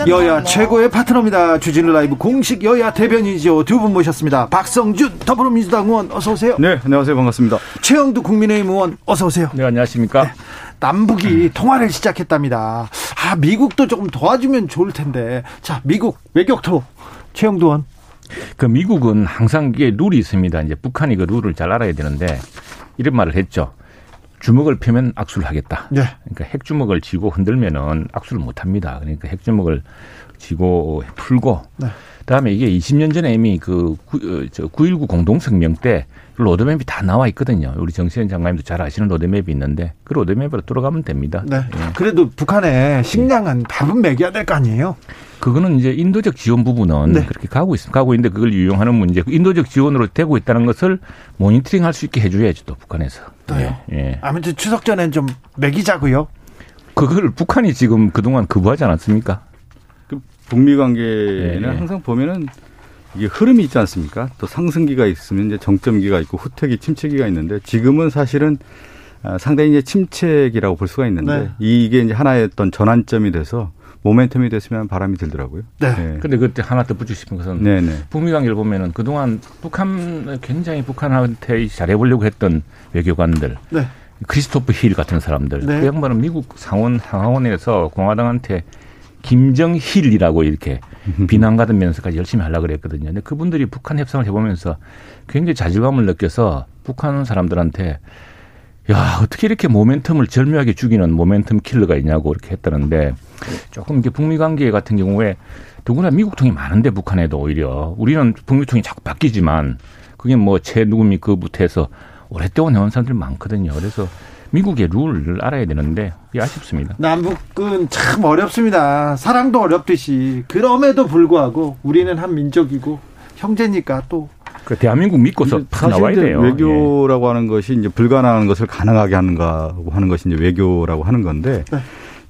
여야 최고의 파트너입니다. 주진우 라이브 공식 여야 대변인이죠. 두 분 모셨습니다. 박성준 더불어민주당 의원 어서 오세요. 네, 안녕하세요. 반갑습니다. 최영두 국민의힘 의원 어서 오세요. 네, 안녕하십니까. 네, 남북이 통화를 시작했답니다. 아, 미국도 조금 도와주면 좋을 텐데. 자, 미국 외교토 최영두 의원. 그 미국은 항상 이게 룰이 있습니다. 이제 북한이 그 룰을 잘 알아야 되는데 이런 말을 했죠. 주먹을 펴면 악수를 하겠다. 네. 그러니까 핵주먹을 쥐고 흔들면은 악수를 못 합니다. 그러니까 핵주먹을 쥐고 풀고 네. 그다음에 이게 20년 전에 이미 그 9.19 어, 공동성명 때 로드맵이 다 나와 있거든요. 우리 정세현 장관님도 잘 아시는 로드맵이 있는데 그 로드맵으로 들어가면 됩니다. 네. 예. 그래도 북한에 식량은 밥은 먹여야 될 거 아니에요? 그거는 이제 인도적 지원 부분은 네. 그렇게 가고 있습니다. 가고 있는데 그걸 유용하는 문제. 인도적 지원으로 되고 있다는 것을 모니터링 할 수 있게 해줘야죠, 또 북한에서. 또요. 예. 예. 아무튼 추석 전엔 좀 먹이자고요. 그걸 북한이 지금 그동안 거부하지 않았습니까? 그 북미 관계는 예. 항상 보면은 이게 흐름이 있지 않습니까? 또 상승기가 있으면 이제 정점기가 있고 후퇴기, 침체기가 있는데 지금은 사실은 아, 상당히 이제 침체기라고 볼 수가 있는데 네. 이게 이제 하나의 어떤 전환점이 돼서 모멘텀이 됐으면 바람이 들더라고요. 네. 네. 근데 그때 하나 덧붙이고 싶은 것은 네네. 네. 북미 관계를 보면은 그동안 북한 굉장히 북한한테 잘해 보려고 했던 외교관들 네. 크리스토퍼 힐 같은 사람들 네. 그 양반은 미국 상원 상하원에서 공화당한테 김정힐이라고 이렇게 (laughs) 비난받으면서까지 열심히 하려고 그랬거든요. 근데 그분들이 북한 협상을 해보면서 굉장히 좌절감을 느껴서 북한 사람들한테 야, 어떻게 이렇게 모멘텀을 절묘하게 죽이는 모멘텀 킬러가 있냐고 이렇게 했다는데 조금 이게 북미 관계 같은 경우에 누구나 미국 통이 많은데 북한에도 오히려 우리는 북미 통이 자꾸 바뀌지만 그게 뭐 최 누구미 그 부터 해서 오랫동안 해온 사람들 많거든요. 그래서 미국의 룰을 알아야 되는데 아쉽습니다. 남북은 참 어렵습니다. 사랑도 어렵듯이 그럼에도 불구하고 우리는 한 민족이고 형제니까 또 그 대한민국 믿고서 나와야 돼요. 외교라고 예. 하는 것이 이제 불가능한 것을 가능하게 하는가 하는 것이 이제 외교라고 하는 건데 네.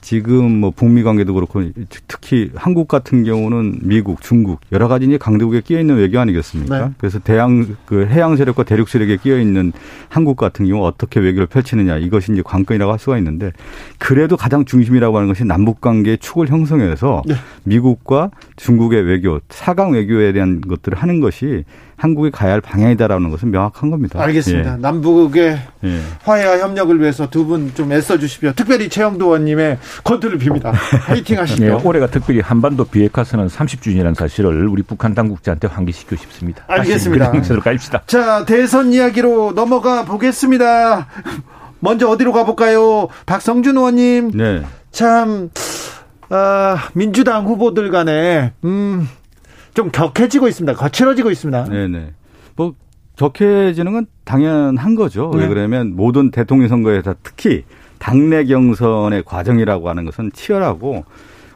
지금 뭐 북미 관계도 그렇고 특히 한국 같은 경우는 미국, 중국 여러 가지 이제 강대국에 끼어 있는 외교 아니겠습니까? 네. 그래서 대양 그 해양 세력과 대륙 세력에 끼어 있는 한국 같은 경우 어떻게 외교를 펼치느냐 이것이 이제 관건이라고 할 수가 있는데 그래도 가장 중심이라고 하는 것이 남북 관계의 축을 형성해서 네. 미국과 중국의 외교, 사강 외교에 대한 것들을 하는 것이 한국이 가야 할 방향이다라는 것은 명확한 겁니다. 알겠습니다. 예. 남북의 예. 화해와 협력을 위해서 두 분 좀 애써 주십시오. 특별히 최영도 의원님의 건투를 빕니다. 화이팅 하시죠. 네, 올해가 특별히 한반도 비핵화선언 30주년이라는 사실을 우리 북한 당국자한테 환기시키고 싶습니다. 알겠습니다. 행사로 깔읍시다. 자, 대선 이야기로 넘어가 보겠습니다. 먼저 어디로 가볼까요? 박성준 의원님. 네. 참 어, 민주당 후보들 간에 음, 좀 격해지고 있습니다. 거칠어지고 있습니다. 네네. 뭐 격해지는 건 당연한 거죠. 네. 왜 그러면 모든 대통령 선거에서 특히 당내 경선의 과정이라고 하는 것은 치열하고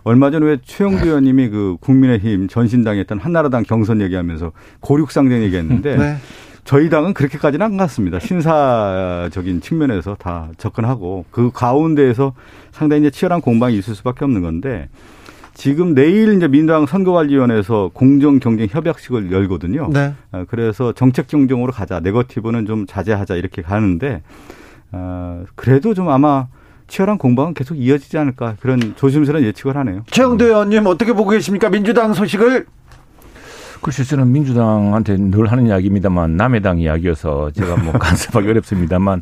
얼마 전에 왜 최영두 의원님이 그 국민의힘 전신당에 있던 한나라당 경선 얘기하면서 고륙상전 얘기했는데 네. 저희 당은 그렇게까지는 안 갔습니다. 신사적인 측면에서 다 접근하고 그 가운데에서 상당히 이제 치열한 공방이 있을 수밖에 없는 건데 지금 내일 이제 민주당 선거관리위원회에서 공정 경쟁 협약식을 열거든요. 네. 아, 그래서 정책 경쟁으로 가자. 네거티브는 좀 자제하자 이렇게 가는데 어, 그래도 좀 아마 치열한 공방은 계속 이어지지 않을까 그런 조심스러운 예측을 하네요. 최영도 의원님 어떻게 보고 계십니까? 민주당 소식을 글쎄 저는 민주당한테 늘 하는 이야기입니다만 남의 당 이야기여서 제가 뭐 (laughs) 간섭하기 어렵습니다만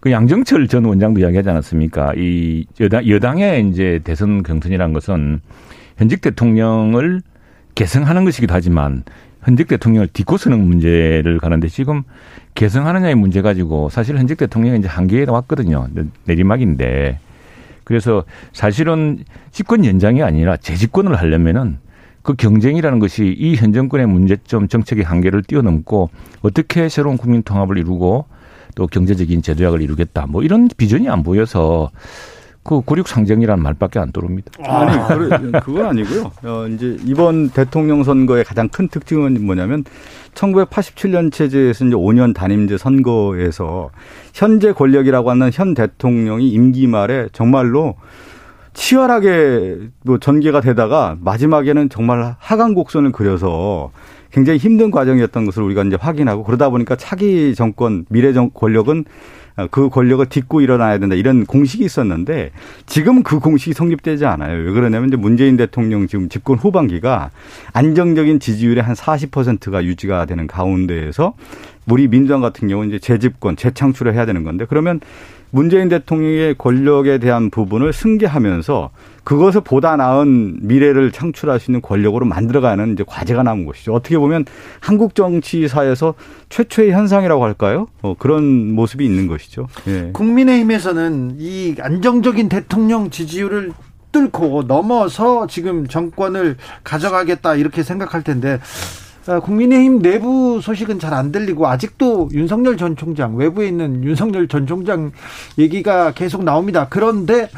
그 양정철 전 원장도 이야기하지 않았습니까? 이 여당, 여당의 이제 대선 경선이란 것은 현직 대통령을 개성하는 것이기도 하지만 현직 대통령을 딛고 서는 문제를 가는데 지금 개성하느냐의 문제 가지고 사실 현직 대통령이 이제 한계에 나왔거든요. 내리막인데. 그래서 사실은 집권 연장이 아니라 재집권을 하려면은 그 경쟁이라는 것이 이 현 정권의 문제점 정책의 한계를 뛰어넘고 어떻게 새로운 국민 통합을 이루고 또 경제적인 제도약을 이루겠다 뭐 이런 비전이 안 보여서 그 고륙 상정이라는 말밖에 안 떠오릅니다. 아니, 그건 아니고요. 어, 이제 이번 대통령 선거의 가장 큰 특징은 뭐냐면 1987년 체제에서 이제 5년 단임제 선거에서 현재 권력이라고 하는 현 대통령이 임기 말에 정말로 치열하게 뭐 전개가 되다가 마지막에는 정말 하강 곡선을 그려서 굉장히 힘든 과정이었던 것을 우리가 이제 확인하고 그러다 보니까 차기 정권 미래 정 권력은 그 권력을 딛고 일어나야 된다 이런 공식이 있었는데 지금 그 공식이 성립되지 않아요. 왜 그러냐면 이제 문재인 대통령 지금 집권 후반기가 안정적인 지지율의 한 40%가 유지가 되는 가운데에서 우리 민주당 같은 경우는 이제 재집권, 재창출을 해야 되는 건데 그러면 문재인 대통령의 권력에 대한 부분을 승계하면서 그것을 보다 나은 미래를 창출할 수 있는 권력으로 만들어가는 이제 과제가 남은 것이죠. 어떻게 보면 한국 정치사에서 최초의 현상이라고 할까요? 어, 그런 모습이 있는 것이죠. 예. 국민의힘에서는 이 안정적인 대통령 지지율을 뚫고 넘어서 지금 정권을 가져가겠다 이렇게 생각할 텐데 어, 국민의힘 내부 소식은 잘 안 들리고 아직도 윤석열 전 총장 외부에 있는 윤석열 전 총장 얘기가 계속 나옵니다. 그런데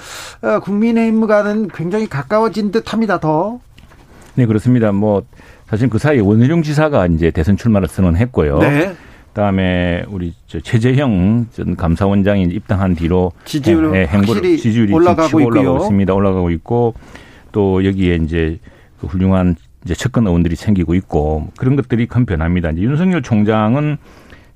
어, 국민의힘과는 굉장히 가까워진 듯합니다. 더. 네 그렇습니다. 뭐 사실 그 사이에 원희룡 지사가 이제 대선 출마를 선언했고요. 네. 그다음에 우리 최재형 전 감사원장이 입당한 뒤로 지지율 예, 행보를 지지율이 올라가고 올라가고 있습니다. 올라가고 있고 또 여기에 이제 그 훌륭한 이제 측근 의원들이 생기고 있고 그런 것들이 큰 변화입니다. 이제 윤석열 총장은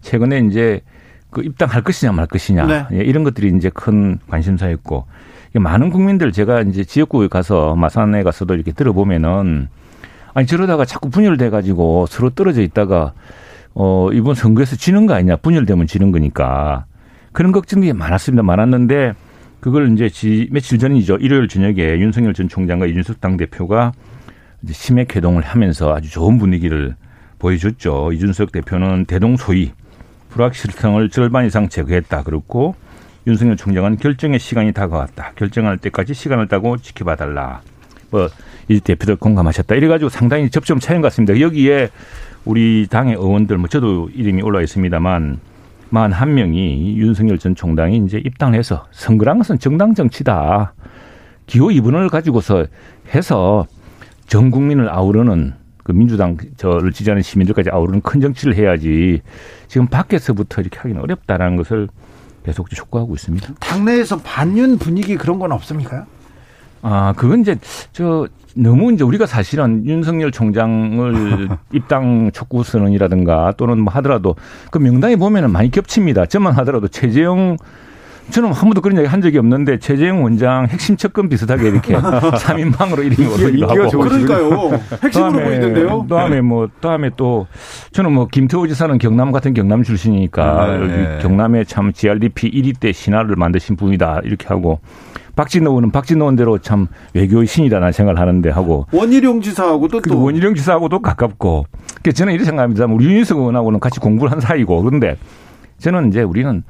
최근에 이제 그 입당할 것이냐 말 것이냐 네. 예, 이런 것들이 이제 큰 관심사였고 많은 국민들 제가 이제 지역구에 가서 마산에 가서도 이렇게 들어보면은 아니 저러다가 자꾸 분열돼 가지고 서로 떨어져 있다가 어 이번 선거에서 지는 거 아니냐 분열되면 지는 거니까 그런 걱정이 많았습니다 많았는데 그걸 이제 지, 며칠 전이죠 일요일 저녁에 윤석열 전 총장과 이준석 당 대표가 이제 심핵 회동을 하면서 아주 좋은 분위기를 보여줬죠. 이준석 대표는 대동 소위 불확실성을 절반 이상 제거했다. 그렇고 윤석열 총장은 결정의 시간이 다가왔다. 결정할 때까지 시간을 따고 지켜봐 달라. 뭐 이 대표들 공감하셨다. 이래가지고 상당히 접점 차이인 것 같습니다. 여기에 우리 당의 의원들, 뭐 저도 이름이 올라 있습니다만 만 한 명이 윤석열 전 총장이 이제 입당해서 선거란 것은 정당 정치다. 기호 2분을 가지고서 해서 전 국민을 아우르는 그 민주당 저를 지지하는 시민들까지 아우르는 큰 정치를 해야지 지금 밖에서부터 이렇게 하기는 어렵다라는 것을 계속 촉구하고 있습니다. 당내에서 반윤 분위기 그런 건 없습니까? 아, 그건 이제 저 너무 이제 우리가 사실은 윤석열 총장을 (laughs) 입당 촉구 선언이라든가 또는 뭐 하더라도 그 명단에 보면은 많이 겹칩니다. 저만 하더라도 최재형 저는 한 번도 그런 얘기 한 적이 없는데 최재형 원장 핵심 측근 비슷하게 이렇게 3인방으로 이름이 오르기도 하고. 그러니까요. 핵심으로 보이는데요. 다음에 뭐 다음에 또 저는 뭐 김태호 지사는 경남 같은 경남 출신이니까 아, 네. 경남에 참 GRDP 1위 때 신화를 만드신 분이다 이렇게 하고 박진호 의원은 박진호 의원대로 참 외교의 신이다 나 생각을 하는데 하고 원희룡 지사하고도 또 원희룡 지사하고도 가깝고 그래서 저는 이렇게 생각합니다. 우리 윤희석 의원하고는 같이 공부를 한 사이고 그런데 저는 이제 우리는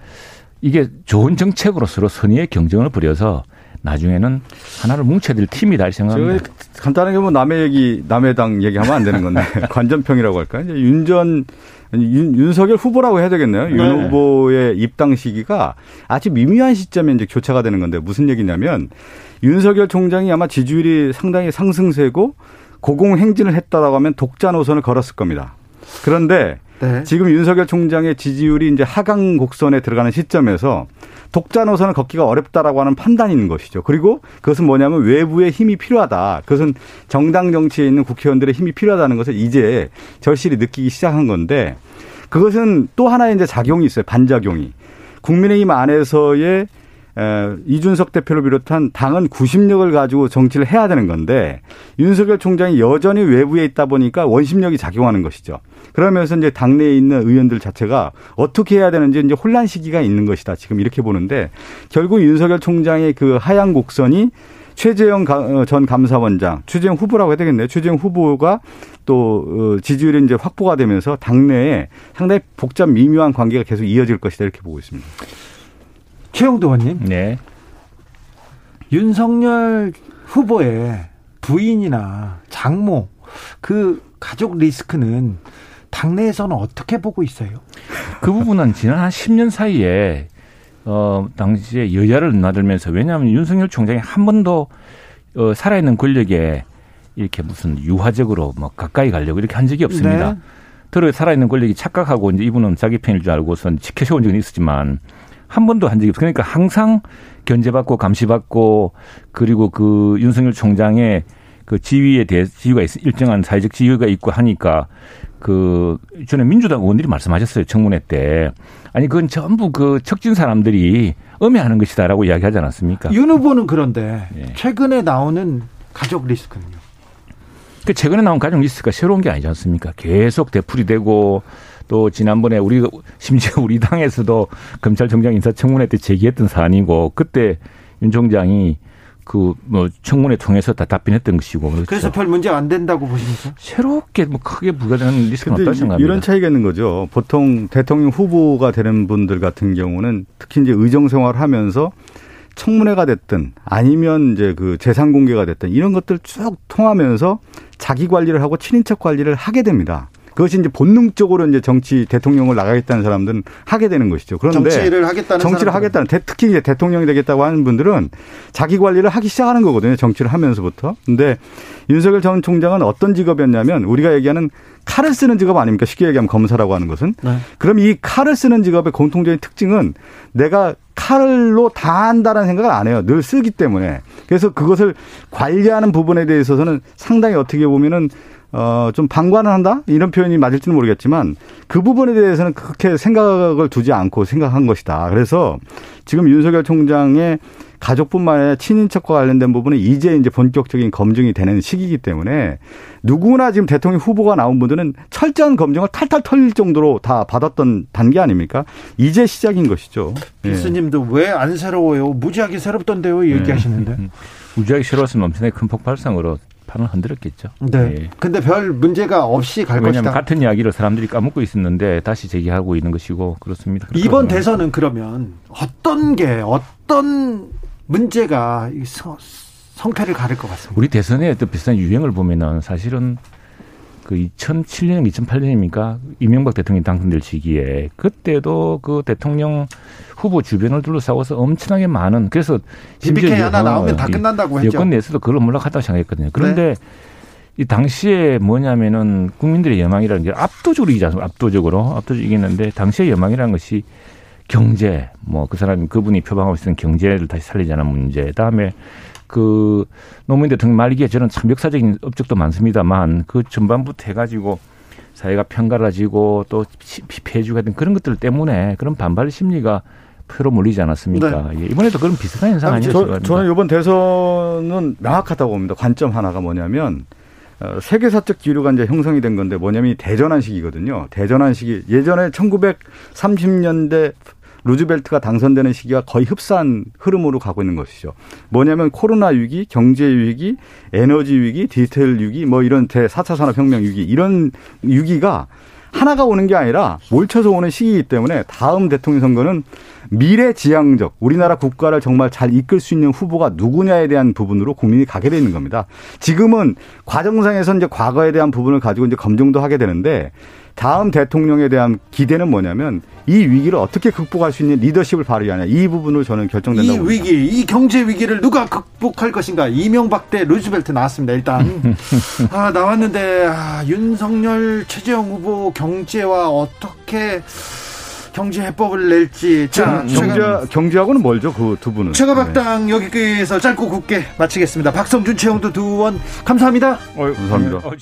이게 좋은 정책으로 서로 선의의 경쟁을 벌여서 나중에는 하나를 뭉쳐야 될 팀이다 생각합니다. 간단하게 뭐 남의 얘기, 남의 당 얘기하면 안 되는 건데 (laughs) (laughs) 관전평이라고 할까요? 이제 윤전 윤, 윤석열 후보라고 해야 되겠네요. 네. 윤 후보의 입당 시기가 아주 미미한 시점에 이제 교차가 되는 건데 무슨 얘기냐면 윤석열 총장이 아마 지지율이 상당히 상승세고 고공행진을 했다라고 하면 독자 노선을 걸었을 겁니다. 그런데 네. 지금 윤석열 총장의 지지율이 이제 하강 곡선에 들어가는 시점에서 독자 노선을 걷기가 어렵다라고 하는 있는 것이죠. 그리고 그것은 뭐냐면 외부의 힘이 필요하다. 그것은 정당 정치에 있는 국회의원들의 힘이 필요하다는 것을 이제 절실히 느끼기 시작한 건데 그것은 또 하나의 이제 작용이 있어요. 반작용이. 국민의힘 안에서의 이준석 대표를 비롯한 당은 구심력을 가지고 정치를 해야 되는 건데 윤석열 총장이 여전히 외부에 있다 보니까 원심력이 작용하는 것이죠. 그러면서 이제 당내에 있는 의원들 자체가 어떻게 해야 되는지 이제 혼란 시기가 있는 것이다. 지금 이렇게 보는데 결국 윤석열 총장의 그 하향 곡선이 최재형 어, 전 감사원장, 최재형 후보라고 해야 되겠네요. 최재형 후보가 또 어, 지지율이 이제 확보가 되면서 당내에 상당히 복잡 미묘한 관계가 계속 이어질 것이다 이렇게 보고 있습니다. 최영도 의원님. 네. 윤석열 후보의 부인이나 장모 그 가족 리스크는 당내에서는 어떻게 보고 있어요? 그 부분은 지난 한 10년 사이에 어 당시에 여야를 나들면서 왜냐하면 윤석열 총장이 한 번도 어 살아있는 권력에 이렇게 무슨 유화적으로 뭐 가까이 가려고 이렇게 한 적이 없습니다. 네. 들어 살아있는 권력이 착각하고 이제 이분은 자기 편일 줄 알고선 지켜세운 적은 있었지만 한 번도 한 적이 없어요. 그러니까 항상 견제받고 감시받고 그리고 그 윤석열 총장의 그 지위에 대해 지위가 있, 일정한 사회적 지위가 있고 하니까 그 전에 민주당 의원들이 말씀하셨어요 청문회 때 아니 그건 전부 그 척진 사람들이 음해하는 것이다라고 이야기하지 않았습니까? 윤 후보는 그런데 예. 최근에 나오는 가족 리스크는요? 그 최근에 나온 가족 리스크가 새로운 게 아니지 않습니까? 계속 되풀이되고 또 지난번에 우리 심지어 우리 당에서도 검찰총장 인사청문회 때 제기했던 사안이고 그때 윤 총장이 그 뭐 청문회 통해서 다 답변했던 것이고 그렇죠. 그래서 별 문제 안 된다고 보십니까? 새롭게 뭐 크게 부과되는 리스크는 없다고 생각합니다. 이런 차이가 있는 거죠. 보통 대통령 후보가 되는 분들 같은 경우는 특히 이제 의정 생활을 하면서 청문회가 됐든 아니면 이제 그 재산 공개가 됐든 이런 것들 쭉 통하면서 자기 관리를 하고 친인척 관리를 하게 됩니다. 그것이 이제 본능적으로 이제 정치 대통령을 나가겠다는 사람들은 하게 되는 것이죠. 그런데 정치를 하겠다는 정치를 사람들은. 하겠다는 특히 이제 대통령이 되겠다고 하는 분들은 자기 관리를 하기 시작하는 거거든요. 정치를 하면서부터. 근데 윤석열 전 총장은 어떤 직업이었냐면 우리가 얘기하는 칼을 쓰는 직업 아닙니까? 쉽게 얘기하면 검사라고 하는 것은. 네. 그럼 이 칼을 쓰는 직업의 공통적인 특징은 내가 칼로 다 한다는 생각을 안 해요. 늘 쓰기 때문에. 그래서 그것을 관리하는 부분에 대해서는 상당히 어떻게 보면은 어, 좀 방관을 한다? 이런 표현이 맞을지는 모르겠지만 그 부분에 대해서는 그렇게 생각을 두지 않고 생각한 것이다. 그래서 지금 윤석열 총장의 가족뿐만 아니라 친인척과 관련된 부분은 이제 이제 본격적인 검증이 되는 시기이기 때문에 누구나 지금 대통령 후보가 나온 분들은 철저한 검증을 탈탈 털릴 정도로 다 받았던 단계 아닙니까? 이제 시작인 것이죠. 교수님도 예. 왜안 새로워요? 무지하게 새롭던데요? 얘기하시는데. 네. 무지하게 새로웠으면 엄청나게 큰 폭발성으로 판을 흔들었겠죠. 네. 예. 근데 별 문제가 없이 갈 왜냐하면 것이다. 같은 이야기를 사람들이 까먹고 있었는데 다시 제기하고 있는 것이고 그렇습니다. 이번 대선은 그러면 어떤 게 어떤 문제가 성패를 가를 것 같습니다. 우리 대선의 또 비슷한 유행을 보면은 사실은 그 2007년, 2008년입니까? 이명박 대통령이 당선될 시기에 그때도 그 대통령 후보 주변을 둘러싸고서 엄청나게 많은 그래서 BBK 하나 나오면 다 끝난다고 했죠. 여권 내에서도 그걸 몰락하다고 생각했거든요. 그런데 네. 이 당시에 뭐냐면은 국민들의 여망이라는 게 압도적으로 이기지 않습니까? 압도적으로 압도적으로 이기는데 당시의 여망이라는 것이 경제 뭐 그 사람 그분이 표방하고 있는 경제를 다시 살리자는 문제. 그다음에 그 노무현 대통령 말기에 저는 참 역사적인 업적도 많습니다만 그 전반부터 해가지고 사회가 편가라지고 또 피폐해주고 하던 그런 것들 때문에 그런 반발 심리가 표로 몰리지 않았습니까? 네. 예, 이번에도 그런 비슷한 현상 아니었습니까? 저는 이번 대선은 명확하다고 봅니다. 관점 하나가 뭐냐면 어, 세계사적 기류가 이제 형성이 된 건데 뭐냐면 대전환식이거든요. 대전환식이 예전에 1930년대 루즈벨트가 당선되는 시기가 거의 흡사한 흐름으로 가고 있는 것이죠. 뭐냐면 코로나 위기, 경제 위기, 에너지 위기, 디지털 위기, 뭐 이런 대 4차 산업혁명 위기 이런 위기가 하나가 오는 게 아니라 몰쳐서 오는 시기이기 때문에 다음 대통령 선거는 미래 지향적 우리나라 국가를 정말 잘 이끌 수 있는 후보가 누구냐에 대한 부분으로 국민이 가게 되는 겁니다. 지금은 과정상에서 이제 과거에 대한 부분을 가지고 이제 검증도 하게 되는데 다음 대통령에 대한 기대는 뭐냐면 이 위기를 어떻게 극복할 수 있는 리더십을 발휘하냐 이 부분을 저는 결정된다고 이 봅니다. 위기, 이 경제 위기를 누가 극복할 것인가 이명박 대 루즈벨트 나왔습니다. 일단 (laughs) 아, 나왔는데 아, 윤석열 최재형 후보 경제와 어떻게 경제 해법을 낼지. 자, 경제 경제하고는 멀죠 그 두 분은. 최가박당 네. 여기에서 짧고 굵게 마치겠습니다. 박성준, 최영도 두 원 감사합니다. 어, 감사합니다. 어,